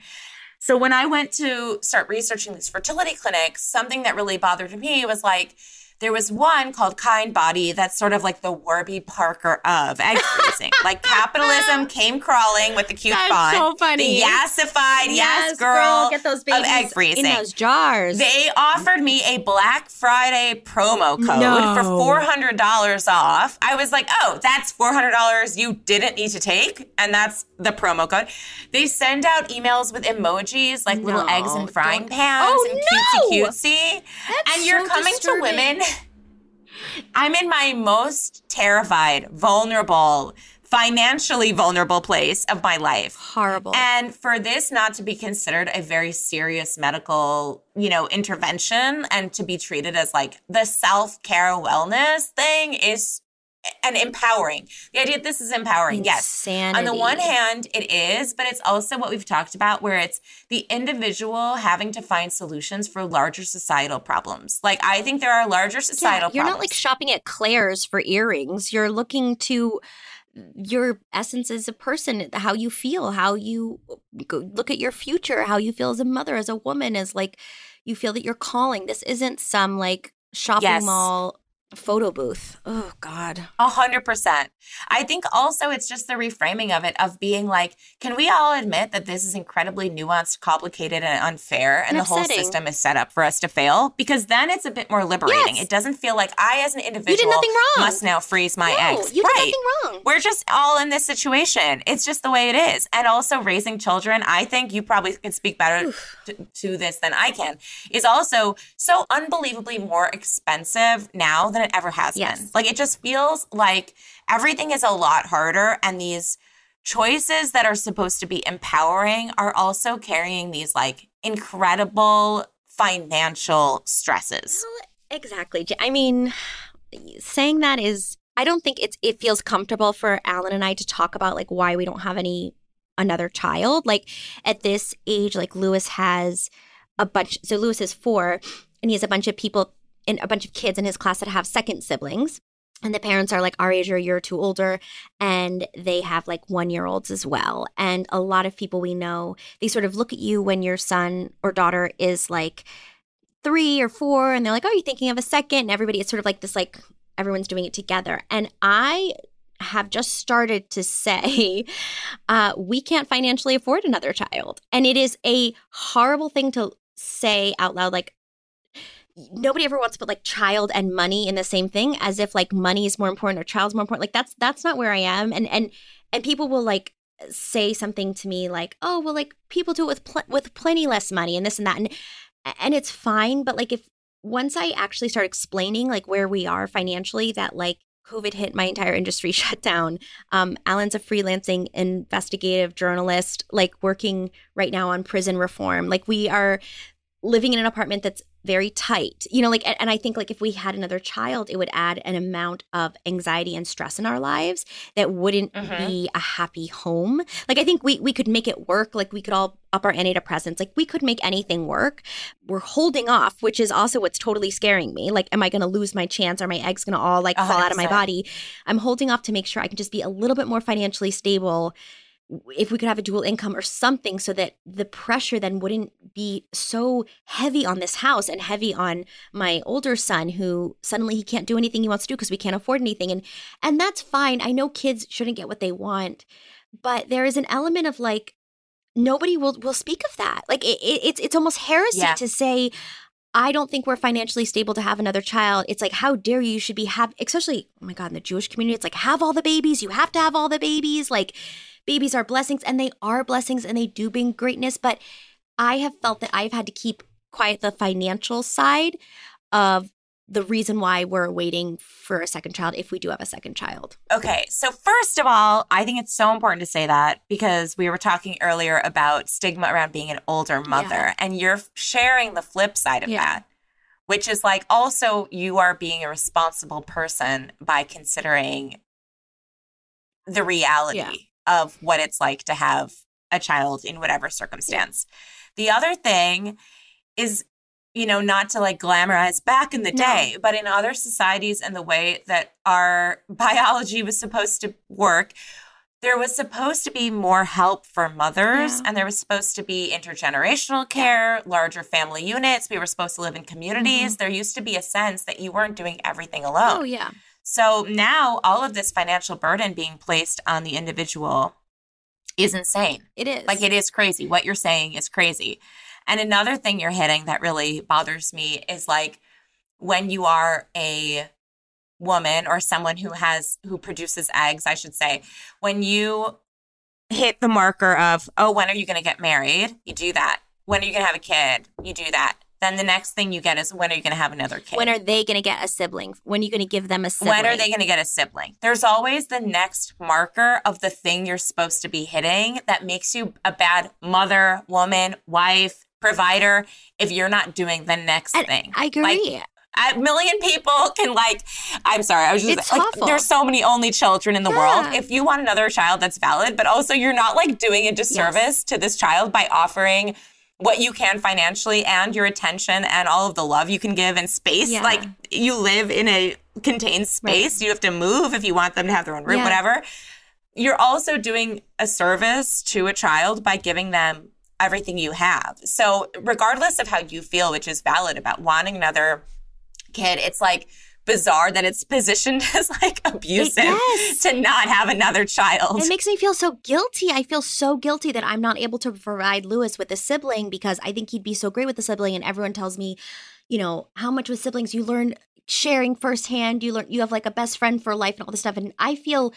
So when I went to start researching these fertility clinics, something that really bothered me was like there was one called Kindbody that's sort of like the Warby Parker of egg freezing. like capitalism came crawling with the cute That's font. so funny. The yassified, yes, girl, Get those of babies egg freezing. in those jars. They offered me a Black Friday promo code No. for $400 off. I was like, oh, that's $400 you didn't need to take. And that's the promo code. They send out emails with emojis like little eggs and frying don't- pans Oh, and no. cutesy cutesy. That's and you're so coming disturbing. to women. I'm in my most terrified, vulnerable, financially vulnerable place of my life. Horrible. And for this not to be considered a very serious medical, you know, intervention and to be treated as like the self-care wellness thing is and mm-hmm. empowering. The idea that this is empowering, yes. On the one hand, it is, but it's also what we've talked about where it's the individual having to find solutions for larger societal problems. Like I think there are larger societal yeah, you're not like shopping at Claire's for earrings. You're looking to your essence as a person, how you feel, how you look at your future, how you feel as a mother, as a woman, as like you feel that you're calling. This isn't some like shopping Yes. mall photo booth. Oh God. A hundred percent. I think also it's just the reframing of it of being like, can we all admit that this is incredibly nuanced, complicated, and unfair, and And the whole system is set up for us to fail? Because then it's a bit more liberating. Yes. It doesn't feel like I, as an individual, you did nothing wrong. must now freeze my no, eggs. you did right. nothing wrong. We're just all in this situation. It's just the way it is. And also raising children, I think you probably can speak better to, to this than I can, is also so unbelievably more expensive now than it ever has Yes. been. Like it just feels like everything is a lot harder and these choices that are supposed to be empowering are also carrying these like incredible financial stresses. Exactly. I mean, saying that is I don't think it's it feels comfortable for Alan and I to talk about like why we don't have any another child. Like at this age, like Lewis has a bunch so Lewis is 4 and he has a bunch of people and a bunch of kids in his class that have second siblings. And the parents are like our age or a year or two older, and they have like one year olds as well. And a lot of people we know, they sort of look at you when your son or daughter is like three or four and they're like, Oh, you thinking of a second? And everybody, it's sort of like this, like everyone's doing it together. And I have just started to say, uh, we can't financially afford another child. And it is a horrible thing to say out loud. Like, nobody ever wants to put like child and money in the same thing as if like money is more important or child's more important. Like that's that's not where I am. And and and people will like say something to me like, "Oh, well, like people do it with pl- with plenty less money and this and that," and and it's fine. But like if once I actually start explaining like where we are financially, that like COVID hit, my entire industry shut down. Um, Alan's a freelancing investigative journalist, like working right now on prison reform. Like we are living in an apartment that's very tight. You know, like, and, and I think like if we had another child, it would add an amount of anxiety and stress in our lives that wouldn't Mhm. be a happy home. Like, I think we we could make it work. Like, we could all up our antidepressants. Like, we could make anything work. We're holding off, which is also what's totally scaring me. Like, am I going to lose my chance? Are my eggs going to all like A fall out of my body? I'm holding off to make sure I can just be a little bit more financially stable if we could have a dual income or something so that the pressure then wouldn't be so heavy on this house and heavy on my older son who suddenly he can't do anything he wants to do because we can't afford anything and and that's fine i know kids shouldn't get what they want but there is an element of like nobody will will speak of that like it, it, it's it's almost heresy Yeah. to say I don't think we're financially stable to have another child. It's like, how dare you? You should be have, especially, oh my God, in the Jewish community, it's like, have all the babies. You have to have all the babies. Like, babies are blessings and they are blessings and they do bring greatness. But I have felt that I've had to keep quiet the financial side of the reason why we're waiting for a second child if we do have a second child. Okay, so first of all, I think it's so important to say that because we were talking earlier about stigma around being an older mother, Yeah. and you're sharing the flip side of Yeah. that, which is like also you are being a responsible person by considering the reality Yeah. Of what it's like to have a child in whatever circumstance. The other thing is you know, not to like glamorize back in the No. day, but in other societies and the way that our biology was supposed to work, there was supposed to be more help for mothers Yeah. and there was supposed to be intergenerational care, larger family units. We were supposed to live in communities. Mm-hmm. There used to be a sense that you weren't doing everything oh, alone. Oh, yeah. So now all of this financial burden being placed on the individual is insane. It is. Like it is crazy. What you're saying is crazy. And another thing you're hitting that really bothers me is like when you are a woman or someone who has who produces eggs, I should say, when you hit the marker of, oh, when are you going to get married? You do that. When are you going to have a kid? You do that. Then the next thing you get is when are you going to have another kid? When are they going to get a sibling? When are you going to give them a sibling? When are they going to get a sibling? There's always the next marker of the thing you're supposed to be hitting that makes you a bad mother, woman, wife, provider if you're not doing the next And thing. I agree. Like, a million people can like i'm sorry i was just It's like awful. there's so many only children in the world if you want another child that's valid but also you're not like doing a disservice to this child by offering what you can financially and your attention and all of the love you can give and space Yeah. like you live in a contained space you have to move if you want them to have their own room Yeah. whatever you're also doing a service to a child by giving them everything you have. So, regardless of how you feel, which is valid about wanting another kid, it's like bizarre that it's positioned as like abusive to not have another child. It makes me feel so guilty. I feel so guilty that I'm not able to provide Lewis with a sibling because I think he'd be so great with a sibling. And everyone tells me, you know, how much with siblings you learn sharing firsthand. You learn you have like a best friend for life and all this stuff. And I feel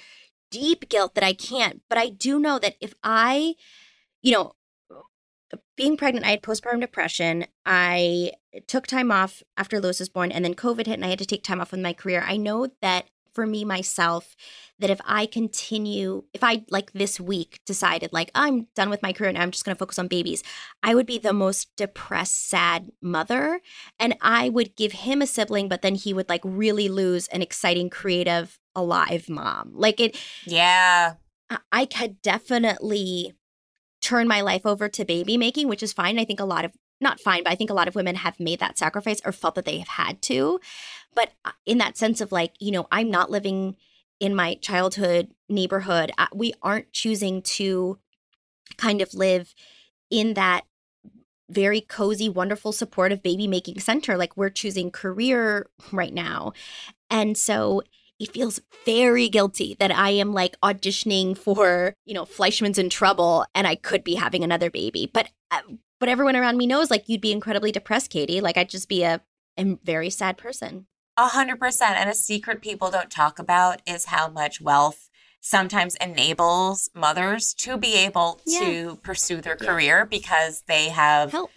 deep guilt that I can't. But I do know that if I, you know, being pregnant, I had postpartum depression. I took time off after Lewis was born, and then COVID hit, and I had to take time off with my career. I know that for me myself, that if I continue, if I like this week decided, like, I'm done with my career and I'm just going to focus on babies, I would be the most depressed, sad mother. And I would give him a sibling, but then he would like really lose an exciting, creative, alive mom. Like, it, yeah. I- I could definitely turn my life over to baby making, which is fine. I think a lot of not fine, but I think a lot of women have made that sacrifice or felt that they have had to. But uh, in that sense of like, you know, I'm not living in my childhood neighborhood. Uh, We aren't choosing to kind of live in that very cozy, wonderful, supportive baby making center. Like we're choosing career right now. And so it feels very guilty that I am like auditioning for, you know, Fleishman's in trouble and I could be having another baby. But uh, but everyone around me knows like you'd be incredibly depressed, Katie. Like I'd just be a, a very sad person. A hundred percent. And a secret people don't talk about is how much wealth sometimes enables mothers to be able to pursue their career because they have Help.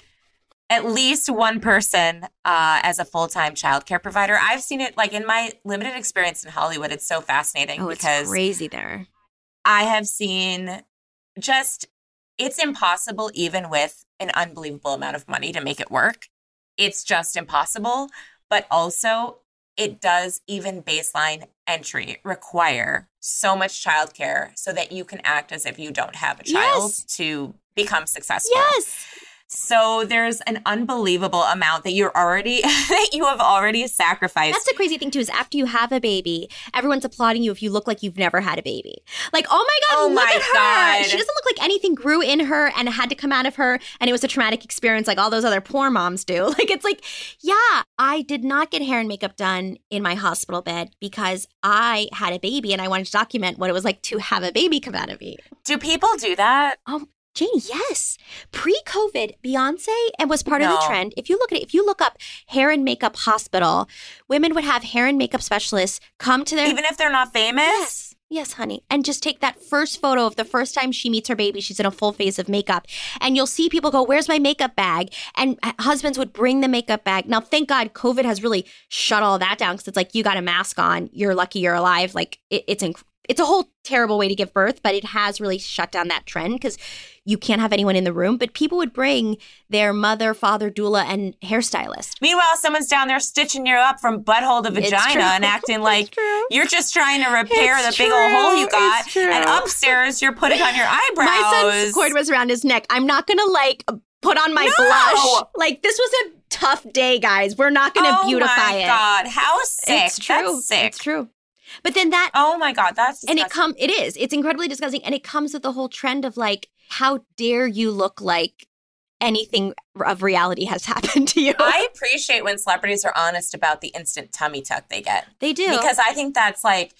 At least one person uh, as a full-time childcare provider. I've seen it like in my limited experience in Hollywood. It's so fascinating Oh, it's because crazy there. I have seen just it's impossible even with an unbelievable amount of money to make it work. it's just impossible. But also, it does even baseline entry require so much childcare so that you can act as if you don't have a child Yes. to become successful. Yes. So there's an unbelievable amount that you're already that you have already sacrificed. That's the crazy thing too is after you have a baby, everyone's applauding you if you look like you've never had a baby. Like, oh my god, Oh look my at her. God. She doesn't look like anything grew in her and had to come out of her and it was a traumatic experience like all those other poor moms do. Like it's like, yeah, I did not get hair and makeup done in my hospital bed because I had a baby and I wanted to document what it was like to have a baby come out of me. Do people do that? Oh, Janie, yes. Pre-COVID, Beyonce and was part of the trend. If you look at it, if you look up hair and makeup hospital, women would have hair and makeup specialists come to their Even if they're not famous? Yes. Yes, honey. And just take that first photo of the first time she meets her baby. She's in a full face of makeup. And you'll see people go, Where's my makeup bag? And husbands would bring the makeup bag. Now, thank God COVID has really shut all that down because it's like you got a mask on. You're lucky you're alive. Like it, it's inc- it's a whole terrible way to give birth, but it has really shut down that trend because you can't have anyone in the room. But people would bring their mother, father, doula, and hairstylist. Meanwhile, someo's down there stitching you up from butthole to vagina and acting like you're just trying to repair It's the big old hole you got. And upstairs, you're putting on your eyebrows. My son's cord was around his neck. I'm not gonna like put on my No! blush. Like this was a tough day, guys. We're not gonna oh beautify it. oh beautify my it. God. How sick. It's true. That's sick. It's true. But then that Oh my God. That's and it come it is. It's incredibly disgusting. And it comes with the whole trend of like, how dare you look like anything of reality has happened to you? I appreciate when celebrities are honest about the instant tummy tuck they get. they do. because I think that's like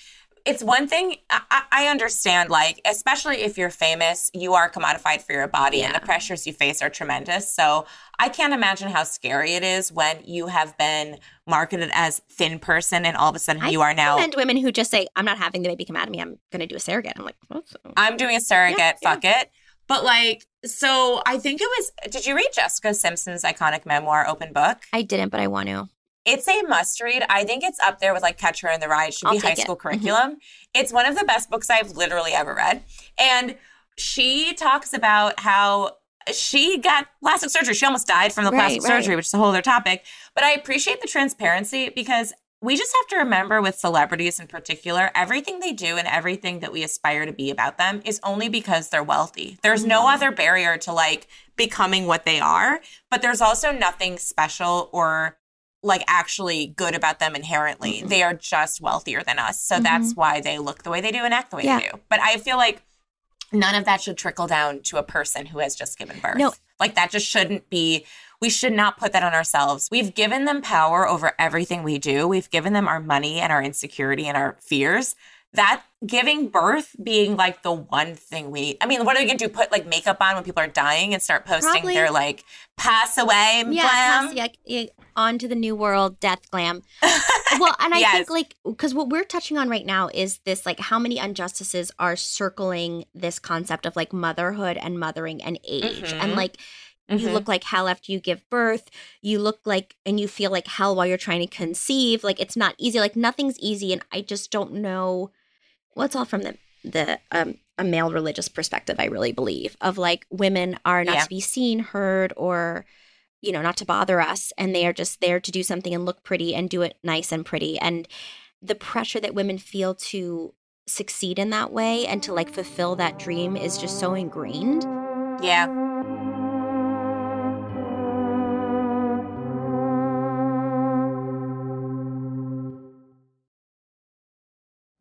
it's one thing I, I- understand like especially if you're famous you are commodified for your body and the pressures you face are tremendous. So I can't imagine how scary it is when you have been marketed as thin person and all of a sudden I you are now and women who just say, I'm not having the baby come out of me, I'm gonna do a surrogate. I'm like, "What's- I'm doing a surrogate Yeah, fuck it. But like so I think it was did you read Jessica Simpson's iconic memoir open book? I didn't, but I want to. It's a must read. I think it's up there with like Catcher in the Rye. It should I'll be high it. school Mhm. curriculum. It's one of the best books I've literally ever read. And she talks about how she got plastic surgery. She almost died from the Right, plastic right. surgery, which is a whole other topic. But I appreciate the transparency because we just have to remember with celebrities in particular, everything they do and everything that we aspire to be about them is only because they're wealthy. There's no Mm-hmm. other barrier to like becoming what they are, but there's also nothing special or like actually good about them inherently. They are just wealthier than us. So that's why they look the way they do and act the way Mm-hmm. Yeah. they do. But I feel like none of that should trickle down to a person who has just given birth. No. Like that just shouldn't be we should not put that on ourselves. We've given them power over everything we do. We've given them our money and our insecurity and our fears. That giving birth being like the one thing we I mean, what are we gonna do? Put like makeup on when people are dying and start posting Probably. their like pass away Yeah, glam? pass- yeah, yeah, on to the new world, death glam. well, and I Yes. think like because what we're touching on right now is this like how many injustices are circling this concept of like motherhood and mothering and age, and Mhm. like you Mhm. look like hell after you give birth. You look like and you feel like hell while you're trying to conceive. Like it's not easy. Like nothing's easy, and I just don't know. Well, it's all from the the um a male religious perspective. I really believe of like women are not Yeah. to be seen, heard, or you know, not to bother us. And they are just there to do something and look pretty and do it nice and pretty. And the pressure that women feel to succeed in that way and to like fulfill that dream is just so ingrained. Yeah.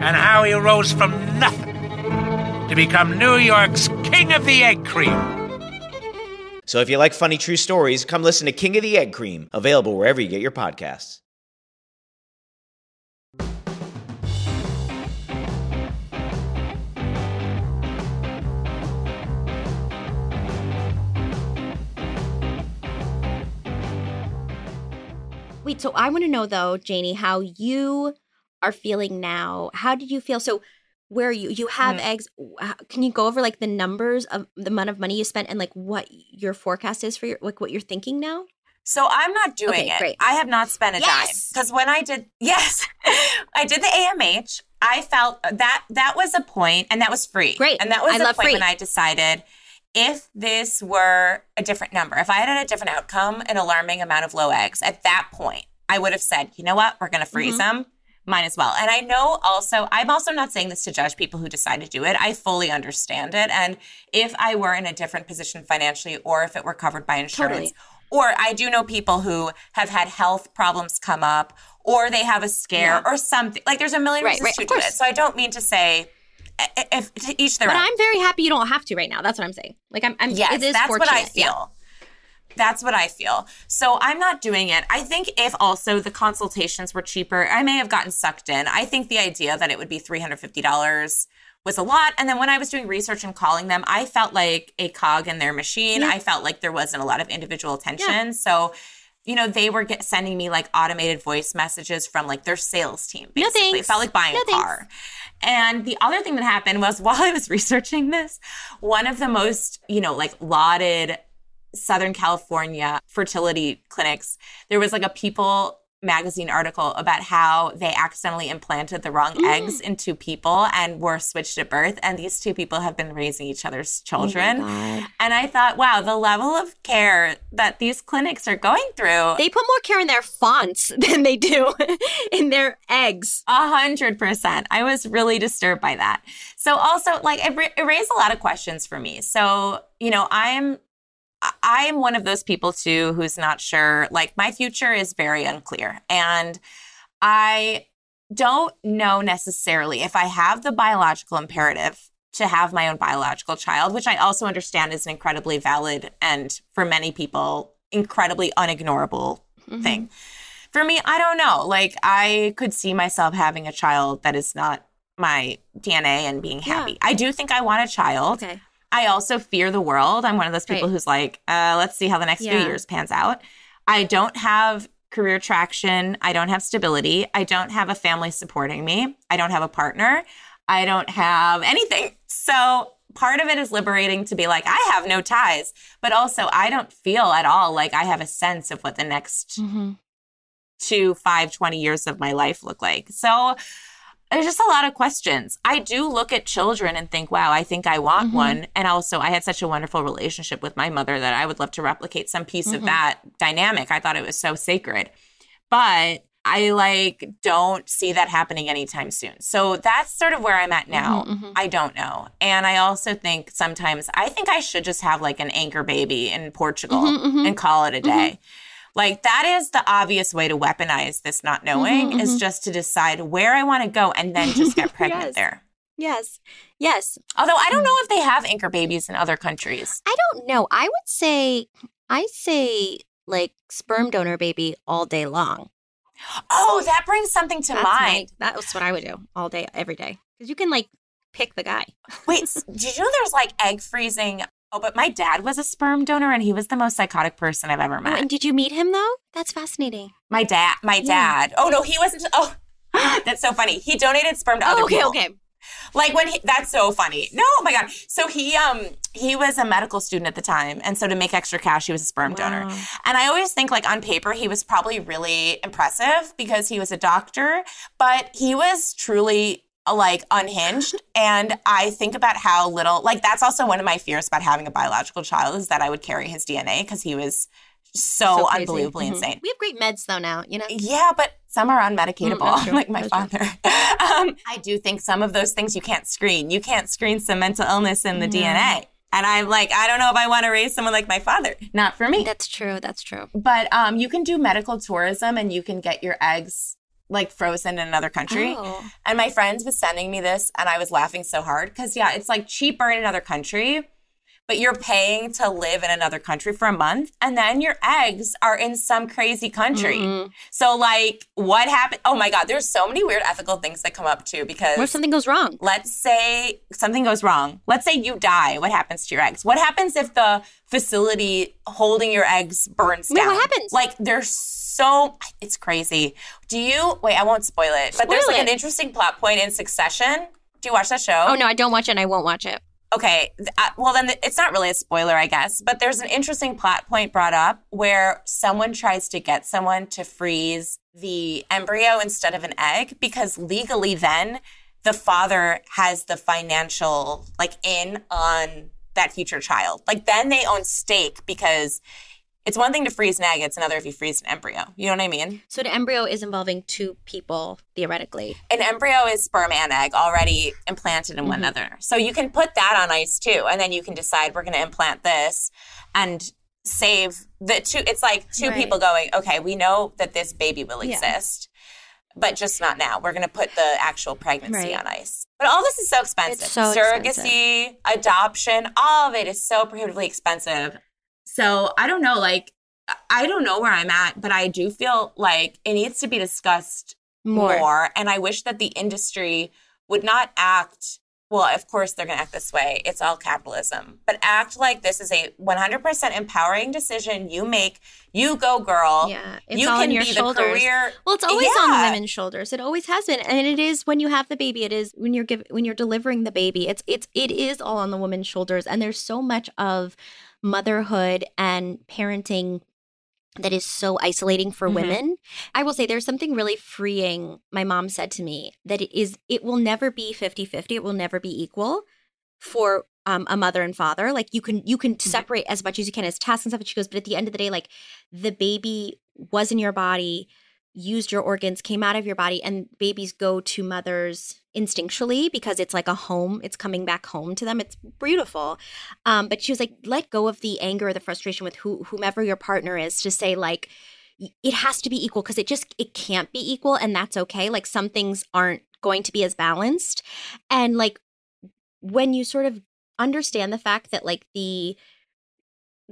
and how he rose from nothing to become New York's King of the Egg Cream. So if you like funny true stories, come listen to King of the Egg Cream, available wherever you get your podcasts. Wait, so I want to know though, Janie, how you are feeling now. How did you feel? So where are you? You have Mm. eggs. Can you go over like the numbers of the amount of money you spent and like what your forecast is for your like what you're thinking now? So I'm not doing Okay, it. great. I have not spent a dime because when I did, yes, I did the AMH. I felt that that was a point, and that was free. Great. and that was I love point free. when I decided if this were a different number, if I had had a different outcome, an alarming amount of low eggs, at that point, I would have said, you know what, we're going to freeze Mm-hmm. them. Might as well. And I know also, I'm also not saying this to judge people who decide to do it. I fully understand it. And if I were in a different position financially or if it were covered by insurance, Totally. or I do know people who have had health problems come up, or they have a scare Yeah. or something. Like there's a million Right, reasons right, to do it. So I don't mean to say i- i- if to each their own. But own. I'm very happy you don't have to right now. That's what I'm saying. Like I'm, I'm Yes, it is that's what I fortunate, yeah. That's what I feel. So I'm not doing it. I think if also the consultations were cheaper, I may have gotten sucked in. I think the idea that it would be $350 was a lot. And then when I was doing research and calling them, I felt like a cog in their machine. Yeah. I felt like there wasn't a lot of individual attention. So, you know, they were get, sending me like automated voice messages from like their sales team. No Basically, it felt like buying No a thanks. car. And the other thing that happened was while I was researching this, one of the most, you know, like lauded Southern California fertility clinics, there was like a People magazine article about how they accidentally implanted the wrong mm. eggs into people and were switched at birth. And these two people have been raising each other's oh children. God. and I thought, wow, the level of care that these clinics are going through. They put more care in their fonts than they do in their eggs. A hundred percent. I was really disturbed by that. So also, like, it, it raised a lot of questions for me. So, you know, I'm, I am one of those people too who's not sure. Like, my future is very unclear, and I don't know necessarily if I have the biological imperative to have my own biological child, which I also understand is an incredibly valid and for many people incredibly unignorable Mm-hmm. thing. For me, I don't know. Like I could see myself having a child that is not my DNA and being Yeah. happy. I do think I want a child. Okay. I also fear the world. I'm one of those people Right. who's like, uh, let's see how the next few years pans out. I don't have career traction. I don't have stability. I don't have a family supporting me. I don't have a partner. I don't have anything. So part of it is liberating to be like, I have no ties, but also I don't feel at all like I have a sense of what the next Mm-hmm. two, five, 20 years of my life look like. So there's just a lot of questions. I do look at children and think, wow, I think I want Mhm. one. And also, I had such a wonderful relationship with my mother that I would love to replicate some piece of Mhm. that dynamic. I thought it was so sacred. But I like don't see that happening anytime soon. So that's sort of where I'm at now. Mhm, mhm. I don't know. And I also think sometimes I think I should just have like an anchor baby in Portugal Mhm, mhm. and call it a day. Like that is the obvious way to weaponize this not knowing Mhm, is mhm. just to decide where I want to go and then just get pregnant Yes. there. Yes. Yes. Although I don't know if they have anchor babies in other countries. I don't know. I would say I say like sperm donor baby all day long. Oh, that brings something to That's my- mind. that's what I would do all day, every day. Because you can like pick the guy. Wait, did you know there's like egg freezing? Oh, but my dad was a sperm donor and he was the most psychotic person I've ever Oh, met. and did you meet him though? That's fascinating. My dad, my Yeah. dad. Oh no, he wasn't. Oh, that's so funny. He donated sperm to other Oh, okay, people. okay. Like when he, that's so funny. No, oh my god. So he um he was a medical student at the time, and so to make extra cash, he was a sperm donor. And I always think like on paper he was probably really impressive because he was a doctor, but he was truly like unhinged. and I think about how little like that's also one of my fears about having a biological child is that I would carry his DNA because he was so, So unbelievably Mhm. insane. We have great meds though now, you know? Yeah, but some are unmedicatable, Mm, like my That's father. um, I do think some of those things you can't screen. You can't screen some mental illness in the No. DNA. And I'm like, I don't know if I want to raise someone like my father. Not for me. That's true. That's true. But um, you can do medical tourism and you can get your eggs like frozen in another country. Oh. And my friends was sending me this and I was laughing so hard because yeah, it's like cheaper in another country. but you're paying to live in another country for a month, and then your eggs are in some crazy country. Mm-hmm. So, like, what happened? Oh my God, there's so many weird ethical things that come up too because What if something goes wrong? let's say something goes wrong. Let's say you die. What happens to your eggs? What happens if the facility holding your eggs burns Yeah, down? what happens? Like there's so it's crazy. Do you wait, I won't spoil it. But there's Spoil like an interesting plot point in Succession. Do you watch that show? Oh no, I don't watch it and I won't watch it. Okay. uh, well, then it's not really a spoiler, I guess. But there's an interesting plot point brought up where someone tries to get someone to freeze the embryo instead of an egg because legally, then the father has the financial like in on that future child. Like then they own stake because it's one thing to freeze an egg; it's another if you freeze an embryo. You know what I mean? So the embryo is involving two people theoretically. an embryo is sperm and egg already implanted in one mm-hmm. another. So you can put that on ice too, and then you can decide we're going to implant this and save the two. It's like two Right. people going, okay, we know that this baby will Yeah. exist, but just not now. We're going to put the actual pregnancy Right. on ice. But all this is so expensive. So Surrogacy, adoption, all of it is so prohibitively expensive. So I don't know, like. I don't know where I'm at, but I do feel like it needs to be discussed More. more. And I wish that the industry would not act, well, of course they're going to act this way. It's all capitalism, but act like this is a 100% empowering decision you make. You go, girl. Yeah, it's you all can on your be shoulders. the career. Well, it's always on Yeah. women's shoulders. It always has been, and it is when you have the baby. It is when you're giv when you're delivering the baby. It's it's it is all on the woman's shoulders, and there's so much of motherhood and parenting that is so isolating for Mhm. women. I will say there's something really freeing my mom said to me that it is it will never be 50-50. It will never be equal for um, a mother and father. Like you can you can separate as much as you can as tasks and stuff. And she goes, but at the end of the day, like the baby was in your body, used your organs, came out of your body, and babies go to mothers instinctually because it's like a home. It's coming back home to them. It's beautiful. Um, but she was like, let go of the anger or the frustration with who whomever your partner is to say like it has to be equal because it just it can't be equal and that's okay. Like some things aren't going to be as balanced. And like when you sort of understand the fact that like the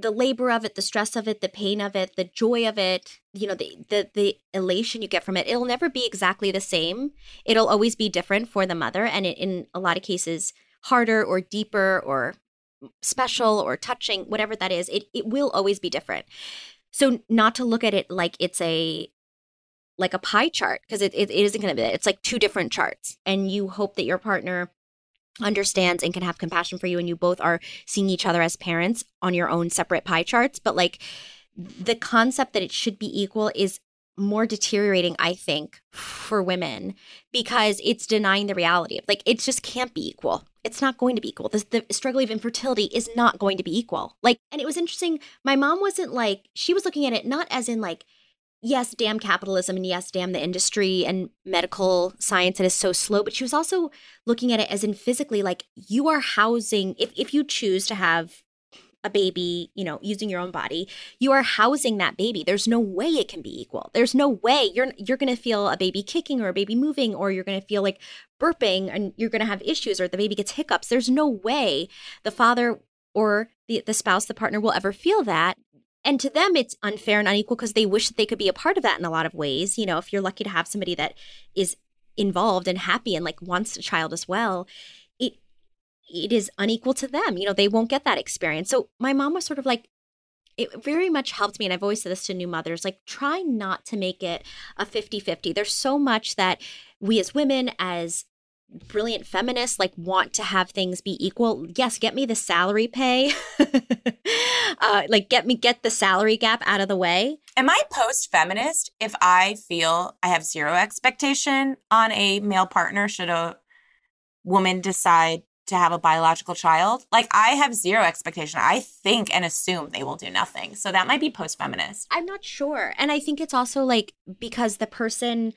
the labor of it the stress of it the pain of it the joy of it you know the the the elation you get from it it'll never be exactly the same it'll always be different for the mother and it, in a lot of cases harder or deeper or special or touching whatever that is it it will always be different so not to look at it like it's a like a pie chart because it, it, it isn't going to be that. it's like two different charts and you hope that your partner understands and can have compassion for you and you both are seeing each other as parents on your own separate pie charts. But like the concept that it should be equal is more deteriorating i think for women because it's denying the reality of like it just can't be equal. It's not going to be equal. The, the struggle of infertility is not going to be equal. Like and it was interesting my mom wasn't like she was looking at it not as in like yes, damn capitalism and yes, damn the industry and medical science that is so slow. But she was also looking at it as in physically, like you are housing, if, if you choose to have a baby, you know, using your own body, you are housing that baby. There's no way it can be equal. There's no way you're you're going to feel a baby kicking or a baby moving or you're going to feel like burping and you're going to have issues or the baby gets hiccups. There's no way the father or the the spouse, the partner will ever feel that and to them it's unfair and unequal because they wish that they could be a part of that in a lot of ways. You know if you're lucky to have somebody that is involved and happy and like wants a child as well it it is unequal to them. You know they won't get that experience. So my mom was sort of like it very much helped me and i've always said this to new mothers like try not to make it a 50-50 there's so much that we as women as brilliant feminists like want to have things be equal yes get me the salary pay uh like get me get the salary gap out of the way Am I post feminist if I feel I have zero expectation on a male partner should a woman decide to have a biological child? Like, I have zero expectation. I think and assume they will do nothing. So that might be post feminist. i'm not sure and i think it's also like because the person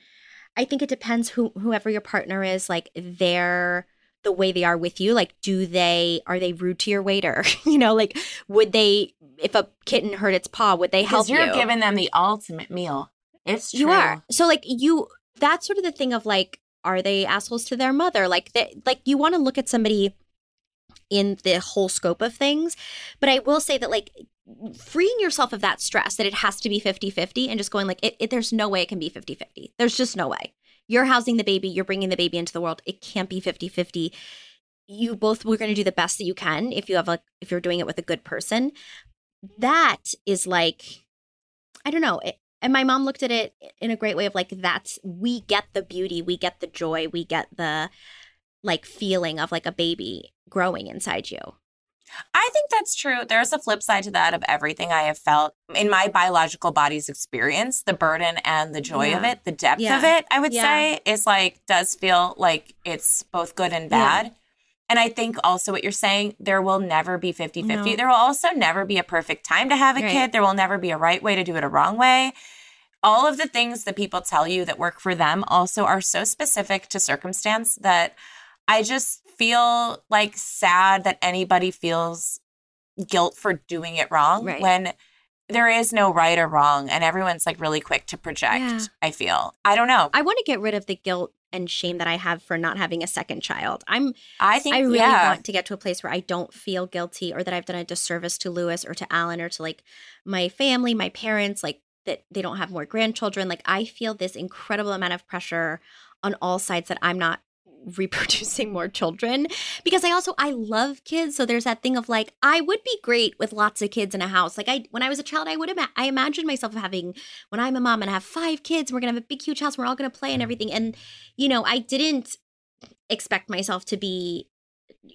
i think it depends who whoever your partner is like their the way they are with you like do they are they rude to your waiter you know like would they if a kitten hurt its paw would they help you're you giving them the ultimate meal. It's true. You are. So like you that's sort of the thing of like are they assholes to their mother? Like that like you want to look at somebody in the whole scope of things. But I will say that like freeing yourself of that stress that it has to be 50-50 and just going like it, it, there's no way it can be 50-50 there's just no way. You're housing the baby you're bringing the baby into the world. It can't be 50-50 you both we're going to do the best that you can if you have a if you're doing it with a good person. That is like i don't know it, and my mom looked at it in a great way of like that's we get the beauty we get the joy we get the like feeling of like a baby growing inside you I think that's true. There's a flip side to that of everything I have felt in my biological body's experience. The burden and the joy Yeah. of it, the depth Yeah. of it, I would Yeah. say, is like, does feel like it's both good and bad. And I think also what you're saying, there will never be 50 50. No. There will also never be a perfect time to have a Right. kid. There will never be a right way to do it, a wrong way. All of the things that people tell you that work for them also are so specific to circumstance that I just feel like sad that anybody feels guilt for doing it wrong Right. when there is no right or wrong and everyone's like really quick to project Yeah. i feel i don't know I want to get rid of the guilt and shame that I have for not having a second child. I'm i think I really yeah. want to get to a place where I don't feel guilty or that I've done a disservice to Lewis or to Alan or to like my family, my parents, like that they don't have more grandchildren. Like I feel this incredible amount of pressure on all sides that I'm not reproducing more children because I also I love kids so there's that thing of like I would be great with lots of kids in a house like I when I was a child I would ima- I imagined myself having when I'm a mom and I have five kids we're to have a big huge house we're all to play and mm. everything and you know I didn't expect myself to be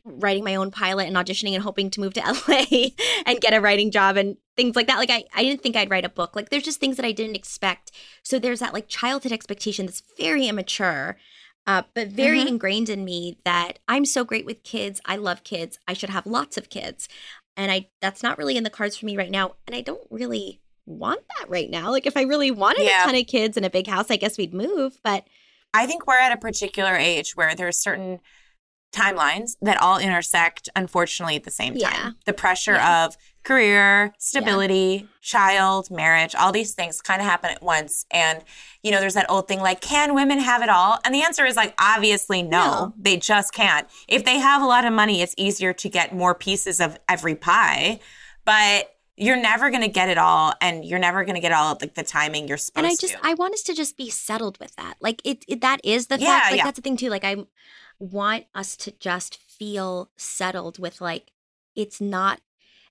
writing my own pilot and auditioning and hoping to move to LA and get a writing job and things like that. Like I, I didn't think I'd write a book. Like there's just things that I didn't expect. So there's that like childhood expectation that's very immature, uh, but very Mhm. ingrained in me that I'm so great with kids. I love kids. I should have lots of kids. And I that's not really in the cards for me right now. And I don't really want that right now. Like if I really wanted Yeah. a ton of kids and a big house, I guess we'd move. But I think we're at a particular age where there's certain timelines that all intersect, unfortunately, at the same time. Yeah. The pressure Yeah. of career, stability, child, marriage, all these things kind of happen at once. And, you know, there's that old thing like, can women have it all? And the answer is like, obviously, no, No. they just can't. If they have a lot of money, it's easier to get more pieces of every pie. But you're never going to get it all and you're never going to get all like the timing you're supposed and I just to. I want us to just be settled with that. Like it, it that is the Yeah, fact. Like yeah. that's the thing too. Like I want us to just feel settled with like it's not.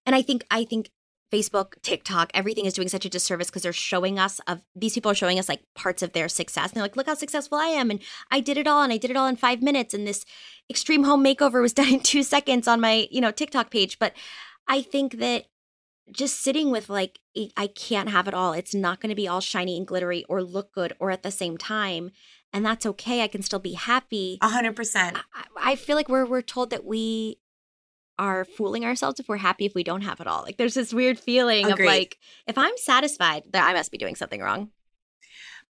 And I think I think Facebook, TikTok, everything is doing such a disservice because they're showing us of these people are showing us like parts of their success. And they're like, look how successful I am, and I did it all, and I did it all in five minutes, and this extreme home makeover was done in two seconds on my you know TikTok page. But I think that just sitting with like I can't have it all. It's not going to be all shiny and glittery or look good or at the same time, and that's okay. I can still be happy. A hundred percent. I, I feel like we're we're told that we are fooling ourselves if we're happy if we don't have it all. Like there's this weird feeling Agreed. of like if I'm satisfied, that I must be doing something wrong.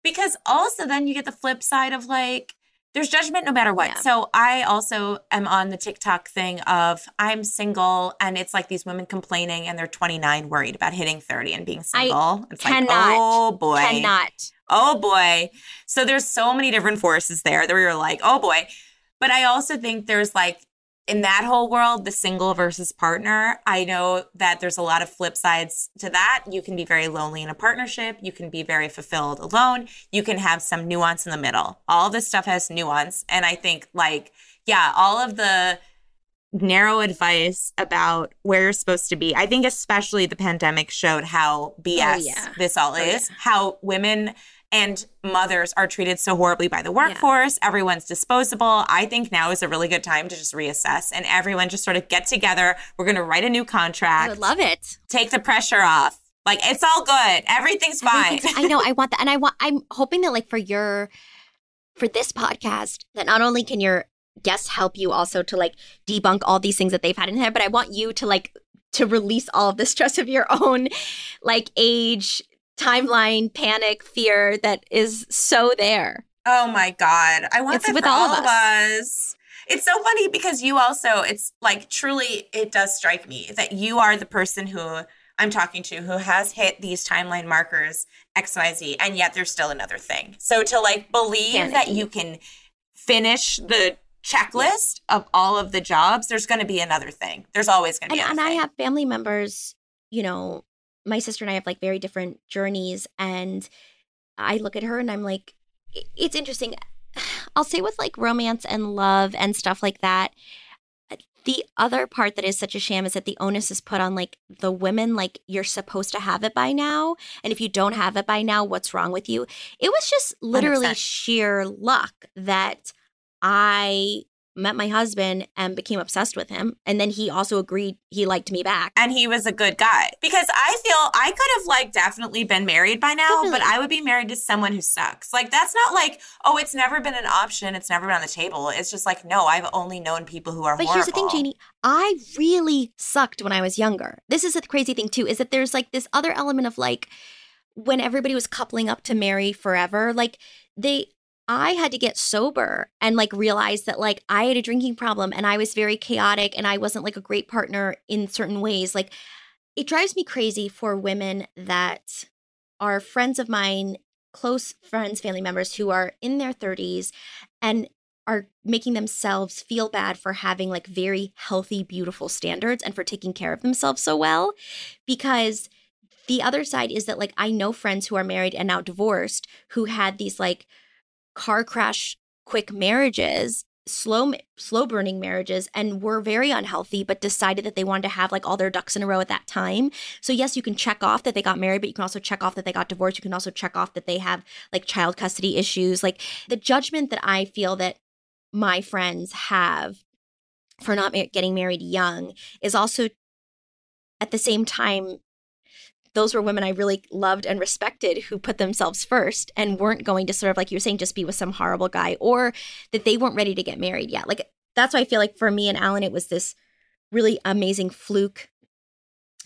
because also then you get the flip side of like there's judgment no matter what. Yeah. So I also am on the TikTok thing of I'm single and it's like these women complaining and they're 29 worried about hitting 30 and being I single. it's cannot, like oh boy. Cannot. Oh boy. So there's so many different forces there that we were like, oh boy. But I also think there's like in that whole world, the single versus partner, I know that there's a lot of flip sides to that. You can be very lonely in a partnership. You can be very fulfilled alone. You can have some nuance in the middle. All this stuff has nuance. And I think, like, yeah, all of the narrow advice about where you're supposed to be. I think especially the pandemic showed how oh, BS yeah. this all Oh, is, how women and mothers are treated so horribly by the workforce. Everyone's disposable. I think now is a really good time to just reassess and everyone just sort of get together. We're going to write a new contract. I would love it. Take the pressure off. Like it's all good. Everything's fine. I know. I want that, and I want. I'm hoping that like for your for this podcast, that not only can your guests help you also to like debunk all these things that they've had in there, but I want you to like to release all of the stress of your own like age, timeline, panic, fear that is so there. Oh my God. I want It's that with for all of of us. It's so funny because you also, it's like truly, it does strike me that you are the person who I'm talking to who has hit these timeline markers XYZ, and yet there's still another thing. So to like believe that you can finish the checklist of all of the jobs, there's going to be another thing. There's always going to be. and another I have family members, you know, my sister and I have like very different journeys. And I look at her and I'm like, it's interesting. I'll say with like romance and love and stuff like that. The other part that is such a sham is that the onus is put on like the women, like you're supposed to have it by now. And if you don't have it by now, what's wrong with you? It was just literally 100%. sheer luck that I met my husband and became obsessed with him. And then he also agreed he liked me back. and he was a good guy because I feel I could have like definitely been married by now, but I would be married to someone who sucks. Like that's not like oh, it's never been an option. It's never been on the table. It's just like no, I've only known people who are. But here's the thing, horrible. Jamie. I really sucked when I was younger. This is the crazy thing too, is that there's like this other element of like when everybody was coupling up to marry forever, like they I had to get sober and like realize that like I had a drinking problem and I was very chaotic and I wasn't like a great partner in certain ways. Like it drives me crazy for women that are friends of mine, close friends, family members who are in their 30s and are making themselves feel bad for having like very healthy, beautiful standards and for taking care of themselves so well. Because the other side is that like I know friends who are married and now divorced who had these like car crash quick marriages slow slow burning marriages and were very unhealthy but decided that they wanted to have like all their ducks in a row at that time. So yes you can check off that they got married but you can also check off that they got divorced. You can also check off that they have like child custody issues. Like the judgment that i feel that my friends have for not ma- getting married young is also at the same time those were women I really loved and respected who put themselves first and weren't going to sort of like you were saying just be with some horrible guy or that they weren't ready to get married yet. Like that's why I feel like for me and Alan it was this really amazing fluke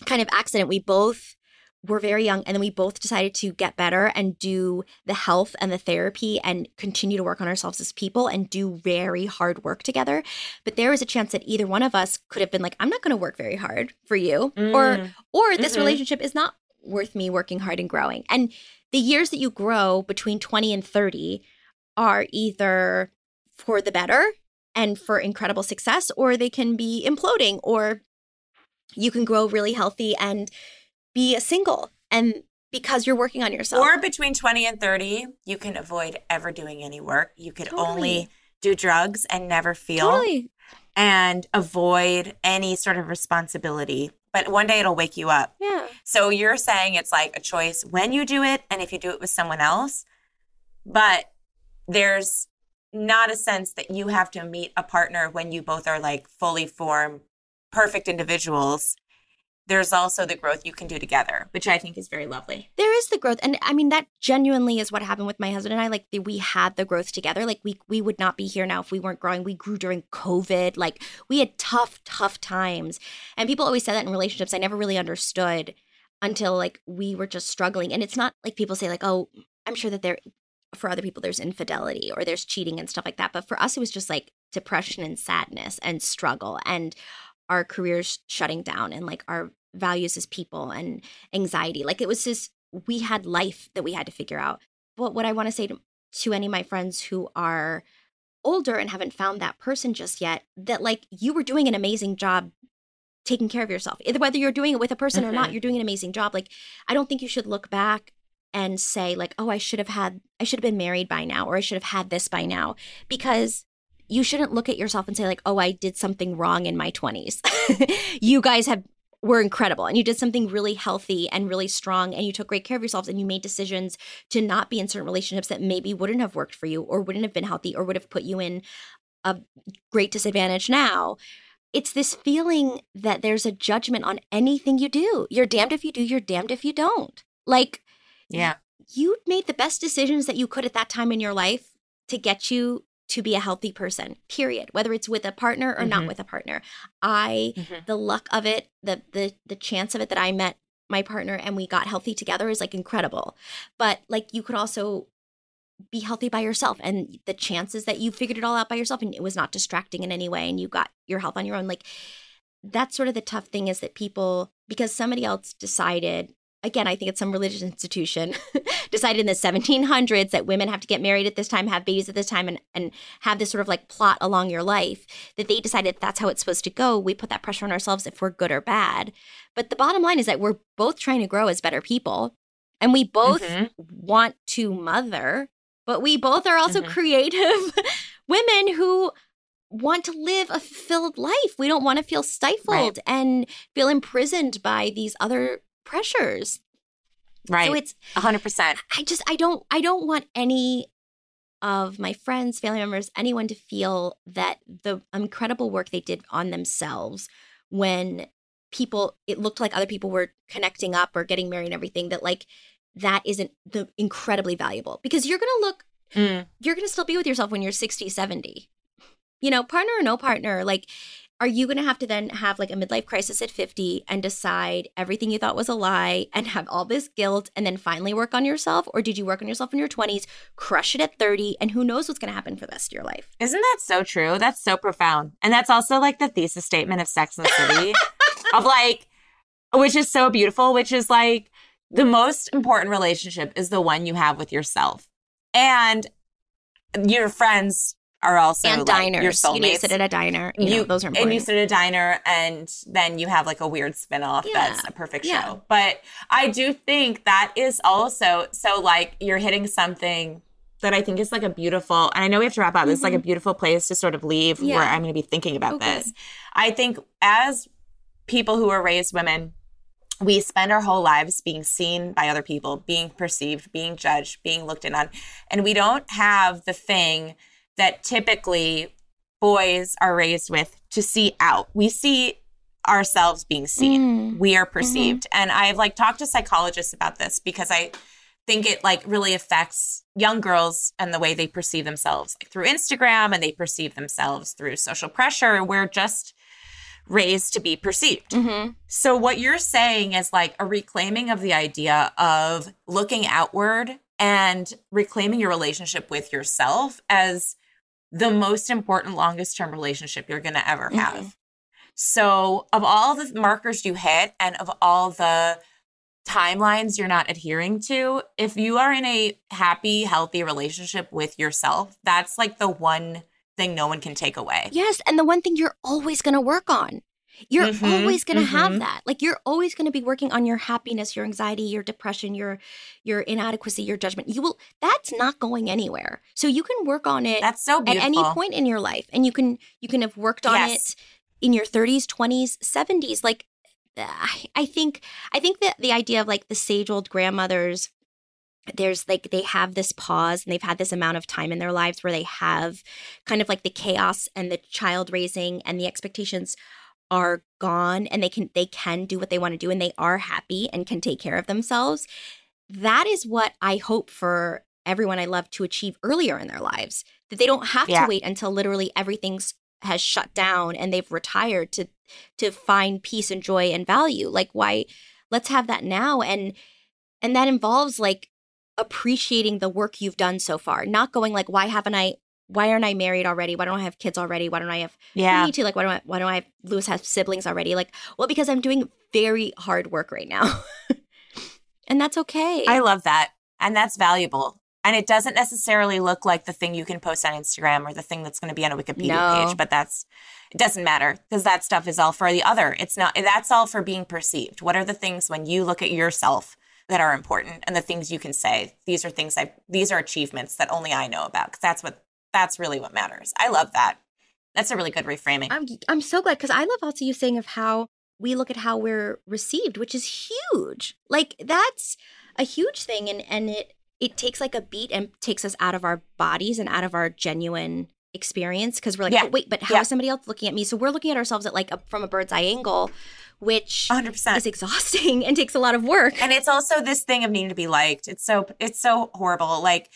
kind of accident. We both were very young and then we both decided to get better and do the health and the therapy and continue to work on ourselves as people and do very hard work together. But there was a chance that either one of us could have been like, I'm not going to work very hard for you or Mm. or this Mhm. relationship is not worth me working hard and growing. And the years that you grow between 20 and 30 are either for the better and for incredible success, or they can be imploding, or you can grow really healthy and be a single. And because you're working on yourself. Or between 20 and 30, you can avoid ever doing any work. You could Totally. only do drugs and never feel totally. and avoid any sort of responsibility. But one day it'll wake you up. Yeah. So you're saying it's like a choice when you do it and if you do it with someone else. But there's not a sense that you have to meet a partner when you both are like fully formed, perfect individuals. There's also the growth you can do together, which I think is very lovely. There is the growth, and I mean that genuinely is what happened with my husband and I. Like we had the growth together. Like we we would not be here now if we weren't growing. We grew during COVID. Like we had tough, tough times, and people always say that in relationships. I never really understood until like we were just struggling. And it's not like people say like, oh, I'm sure that there for other people there's infidelity or there's cheating and stuff like that. But for us, it was just like depression and sadness and struggle and our careers shutting down and like our values as people and anxiety. Like it was just we had life that we had to figure out. But what I want to say to, any of my friends who are older and haven't found that person just yet, that like you were doing an amazing job taking care of yourself. Either whether you're doing it with a person or not, Mhm. you're doing an amazing job. Like I don't think you should look back and say like, "Oh, I should have had I should have been married by now or I should have had this by now." Because you shouldn't look at yourself and say like, "Oh, I did something wrong in my 20s." you guys have were incredible and you did something really healthy and really strong and you took great care of yourselves and you made decisions to not be in certain relationships that maybe wouldn't have worked for you or wouldn't have been healthy or would have put you in a great disadvantage now it's this feeling that there's a judgment on anything you do you're damned if you do you're damned if you don't like Yeah. you made the best decisions that you could at that time in your life to get you to be a healthy person period whether it's with a partner or not Mhm. with a partner i Mhm. the luck of it the the the chance of it that i met my partner and we got healthy together is like incredible but like you could also be healthy by yourself and the chances that you figured it all out by yourself and it was not distracting in any way and you got your health on your own like that's sort of the tough thing is that people because somebody else decided again, I think it's some religious institution decided in the 1700s that women have to get married at this time, have babies at this time, and, and have this sort of like plot along your life, that they decided that's how it's supposed to go. We put that pressure on ourselves if we're good or bad. But the bottom line is that we're both trying to grow as better people. And we both Mhm. want to mother, but we both are also Mhm. creative women who want to live a fulfilled life. We don't want to feel stifled and feel imprisoned by these other pressures. Right. So it's 100%. I just I don't I don't want any of my friends, family members, anyone to feel that the incredible work they did on themselves when people it looked like other people were connecting up or getting married and everything that like that isn't the incredibly valuable because you're going to look Mm. you're going to still be with yourself when you're 60, 70. You know, partner or no partner, like are you going to have to then have like a midlife crisis at 50 and decide everything you thought was a lie and have all this guilt and then finally work on yourself? Or did you work on yourself in your 20s, crush it at 30, and who knows what's going to happen for the rest of your life? Isn't that so true? That's so profound. And that's also like the thesis statement of Sex and the City of like, which is so beautiful, which is like the most important relationship is the one you have with yourself. And your friends are also and like, diners. your You, you sit at a diner. You, know, those are and you sit at a diner and then you have like a weird spin-off Yeah. that's a perfect Yeah. show but i do think that is also so like you're hitting something that i think is like a beautiful and i know we have to wrap up it's like a beautiful place to sort of leave Mm-hmm. Yeah. where i'm going to be thinking about Okay. this i think as people who are raised women we spend our whole lives being seen by other people, being perceived, being judged, being looked in on. And we don't have the thing that typically boys are raised with to see out. We see ourselves being seen. Mm. We are perceived. And I've like talked to psychologists about this because I think it like really affects young girls and the way they perceive themselves like through Instagram and they perceive themselves through social pressure. We're just raised to be perceived. Mm-hmm. So what you're saying is like a reclaiming of the idea of looking outward and reclaiming your relationship with yourself as the most important longest term relationship you're going to ever have. Mm-hmm. So of all the markers you hit and of all the timelines you're not adhering to, if you are in a happy, healthy relationship with yourself, that's like the one thing no one can take away. Yes, and the one thing you're always going to work on. You're Mhm, always going to have mhm. that. Like you're always going to be working on your happiness, your anxiety, your depression, your your inadequacy, your judgment. You will that's not going anywhere. So you can work on it That's so at any point in your life and you can you can have worked on Yes. it in your 30s, 20s, 70s. Like I, I think I think that the idea of like the sage old grandmothers there's like they have this pause and they've had this amount of time in their lives where they have kind of like the chaos and the child raising and the expectations are gone and they can they can do what they want to do and they are happy and can take care of themselves that is what i hope for everyone i love to achieve earlier in their lives that they don't have Yeah. to wait until literally everything's has shut down and they've retired to to find peace and joy and value like why let's have that now and and that involves like appreciating the work you've done so far not going like why haven't i why aren't i married already why don't i have kids already why don't i have Yeah. me too like why don't i why don't i have lewis have siblings already like well because i'm doing very hard work right now and that's okay I love that. And that's valuable. And it doesn't necessarily look like the thing you can post on Instagram or the thing that's going to be on a Wikipedia No. page, but that's it doesn't matter because that stuff is all for the other. It's not that's all for being perceived. What are the things when you look at yourself that are important and the things you can say, these are things I these are achievements that only I know about because that's what that's really what matters. I love that. That's a really good reframing. I'm I'm so glad because I love also you saying of how we look at how we're received, which is huge. Like that's a huge thing, and and it it takes like a beat and takes us out of our bodies and out of our genuine experience because we're like, Yeah. "Oh, wait, but how is Yeah. somebody else looking at me? So we're looking at ourselves at like a, from a bird's eye angle, which 100%. is exhausting and takes a lot of work. And it's also this thing of needing to be liked. It's so it's so horrible. Like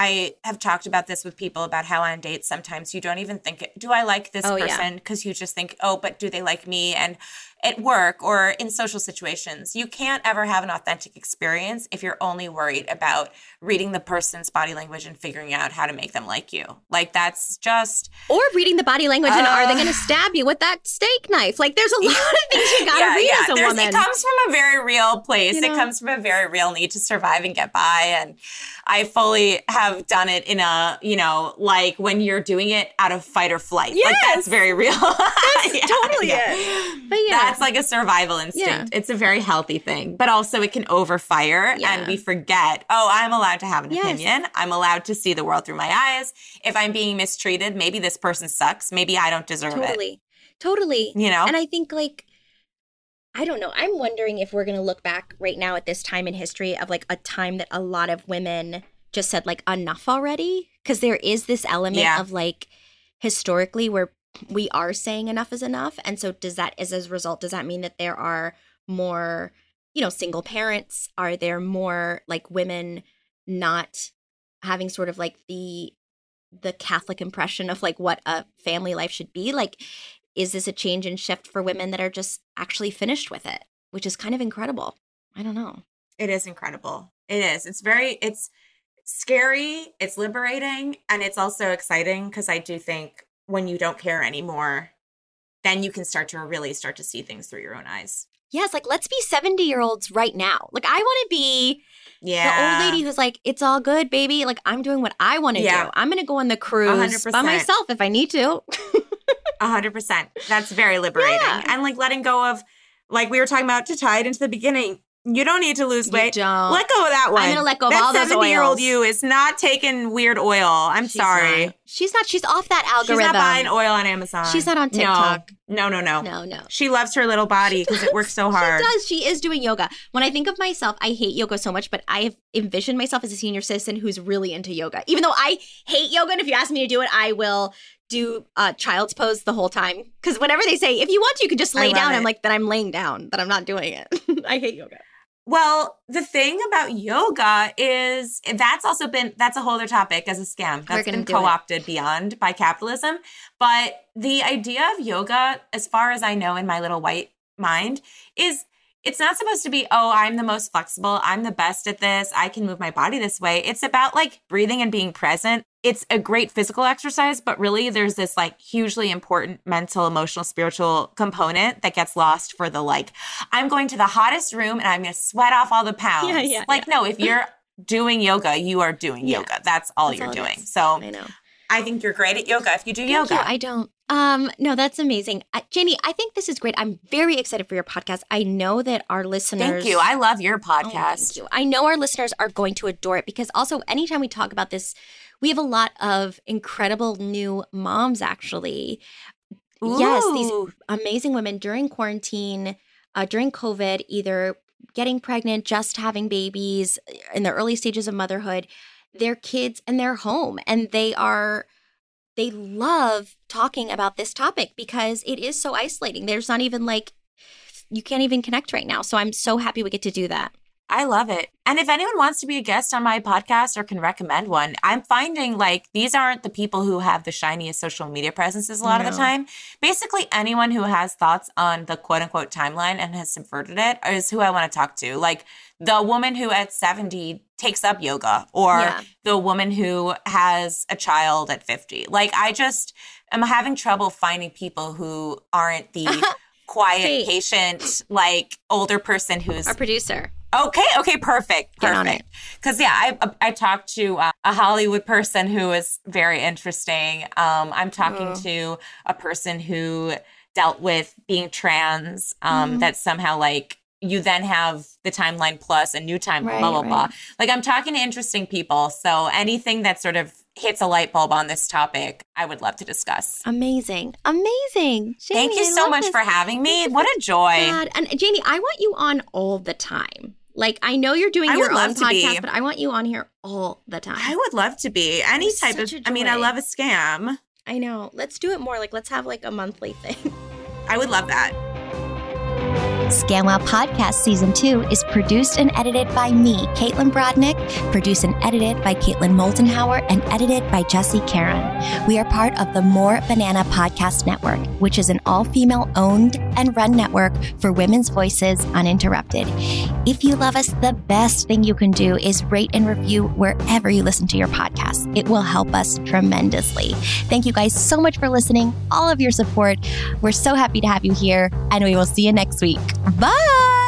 I have talked about this with people about how on dates sometimes you don't even think, do I like this Oh, person? Because you just think, oh, but do they like me? And at work or in social situations, you can't ever have an authentic experience if you're only worried about reading the person's body language and figuring out how to make them like you. Like that's just Or reading the body language and are they going to Uh. stab you with that steak knife? Like there's a lot of things you got to read as a There's- woman. It comes from a very real place. You know? It comes from a very real need to survive and get by. And I fully have done it in a, you know, like when you're doing it out of fight or flight. Like that's very real. That's totally it. But yeah. That's like a survival instinct. Yeah. It's a very healthy thing. But also it can overfire Yeah. and we forget, oh, I'm allowed to have an Yes. opinion. I'm allowed to see the world through my eyes. If I'm being mistreated, maybe this person sucks. Maybe I don't deserve it. Totally. Totally. You know? And I think like I don't know. I'm wondering if we're going to look back right now at this time in history of like a time that a lot of women just said like enough already because there is this element Yeah. of like historically where we are saying enough is enough. And so does that as a result does that mean that there are more you know single parents? Are there more like women not having sort of like the the catholic impression of like what a family life should be? Like is this a change and shift for women that are just actually finished with it which is kind of incredible. I don't know. It is incredible. It is. It's very it's scary, it's liberating, and it's also exciting because I do think when you don't care anymore, then you can start to really start to see things through your own eyes. yes like let's be 70 year olds right now like i want to be Yeah. the old lady who's like it's all good baby like i'm doing what i want to Yeah. do i'm gonna go on the cruise by 100%. myself if i need to A hundred percent. That's very liberating. Yeah. And like letting go of like we were talking about to tie it into the beginning. You don't need to lose You weight. don't. Let go of that one. I'm gonna let go of that all those 70 year old you is not taking weird oil. I'm She's sorry. not. she's not she's off that algorithm. She's not buying oil on Amazon. She's not on No. TikTok. No, no, no. no no She loves her little body because it works so hard. She does. She is doing yoga. When I think of myself, I hate yoga so much, but I have envisioned myself as a senior citizen who's really into yoga. Even though I hate yoga, and if you ask me to do it, I will do uh, child's pose the whole time. Because whenever they say, if you want to, you can just lay down, it. I'm like, then I'm laying down, that I'm not doing it. I hate yoga. Well, the thing about yoga is that's also been that's a whole other topic as a scam. That's been co-opted beyond by capitalism. But the idea of yoga, as far as I know in my little white mind, is it's not supposed to be, oh, I'm the most flexible, I'm the best at this, I can move my body this way. It's about like breathing and being present. It's a great physical exercise, but really there's this like hugely important mental, emotional, spiritual component that gets lost for the like, I'm going to the hottest room and I'm going to sweat off all the pounds. Yeah, yeah, like, no, if you're doing yoga, you are doing Yeah. yoga. That's all That's you're all doing. So I know. I think you're great at yoga if you do Thank yoga. you. I don't. Um, no, that's amazing. Uh, Jamie, I think this is great. I'm very excited for your podcast. I know that our listeners. Thank you. I love your Oh, podcast. you. I know our listeners are going to adore it because also anytime we talk about this, we have a lot of incredible new moms actually. Yes, these amazing women during quarantine, uh, during COVID, either getting pregnant, just having babies in the early stages of motherhood, their kids and their home. And they are they love talking about this topic because it is so isolating. There's not even like you can't even connect right now. So I'm so happy we get to do that. I love it. And if anyone wants to be a guest on my podcast or can recommend one, I'm finding like these aren't the people who have the shiniest social media presences a lot of the time. Basically, anyone who has thoughts on the quote unquote timeline and has subverted it is who I want to talk to. Like the woman who at 70 takes up yoga or Yeah. the woman who has a child at 50. Like I just am having trouble finding people who aren't the quiet, patient, like older person who's Our producer. Okay. Okay. Perfect. Perfect. Because yeah, I I talked to uh, a Hollywood person who was very interesting. Um, I'm talking to a person who dealt with being trans. Um, Mhm. that somehow like you then have the timeline plus a new time Right, blah blah blah. Like I'm talking to interesting people. So anything that sort of hits a light bulb on this topic, I would love to discuss. Amazing. Amazing. Thank you I so much this. for having me. What a joy. God. And Jamie, I want you on all the time. Like I know you're doing I your own podcast, but I want you on here all the time. I would love to be any was type of. I mean, I love a scam. I know. Let's do it more. Like let's have like a monthly thing. I would love that. ScamWow Podcast Season 2 is produced and edited by me, Caitlin Brodnick, produced and edited by Caitlin Moldenhauer, and edited by Jesse Karen. We are part of the More Banana Podcast Network, which is an all female owned and run network for women's voices uninterrupted. If you love us, the best thing you can do is rate and review wherever you listen to your podcast. It will help us tremendously. Thank you guys so much for listening, all of your support. We're so happy to have you here, and we will see you next week. Bye.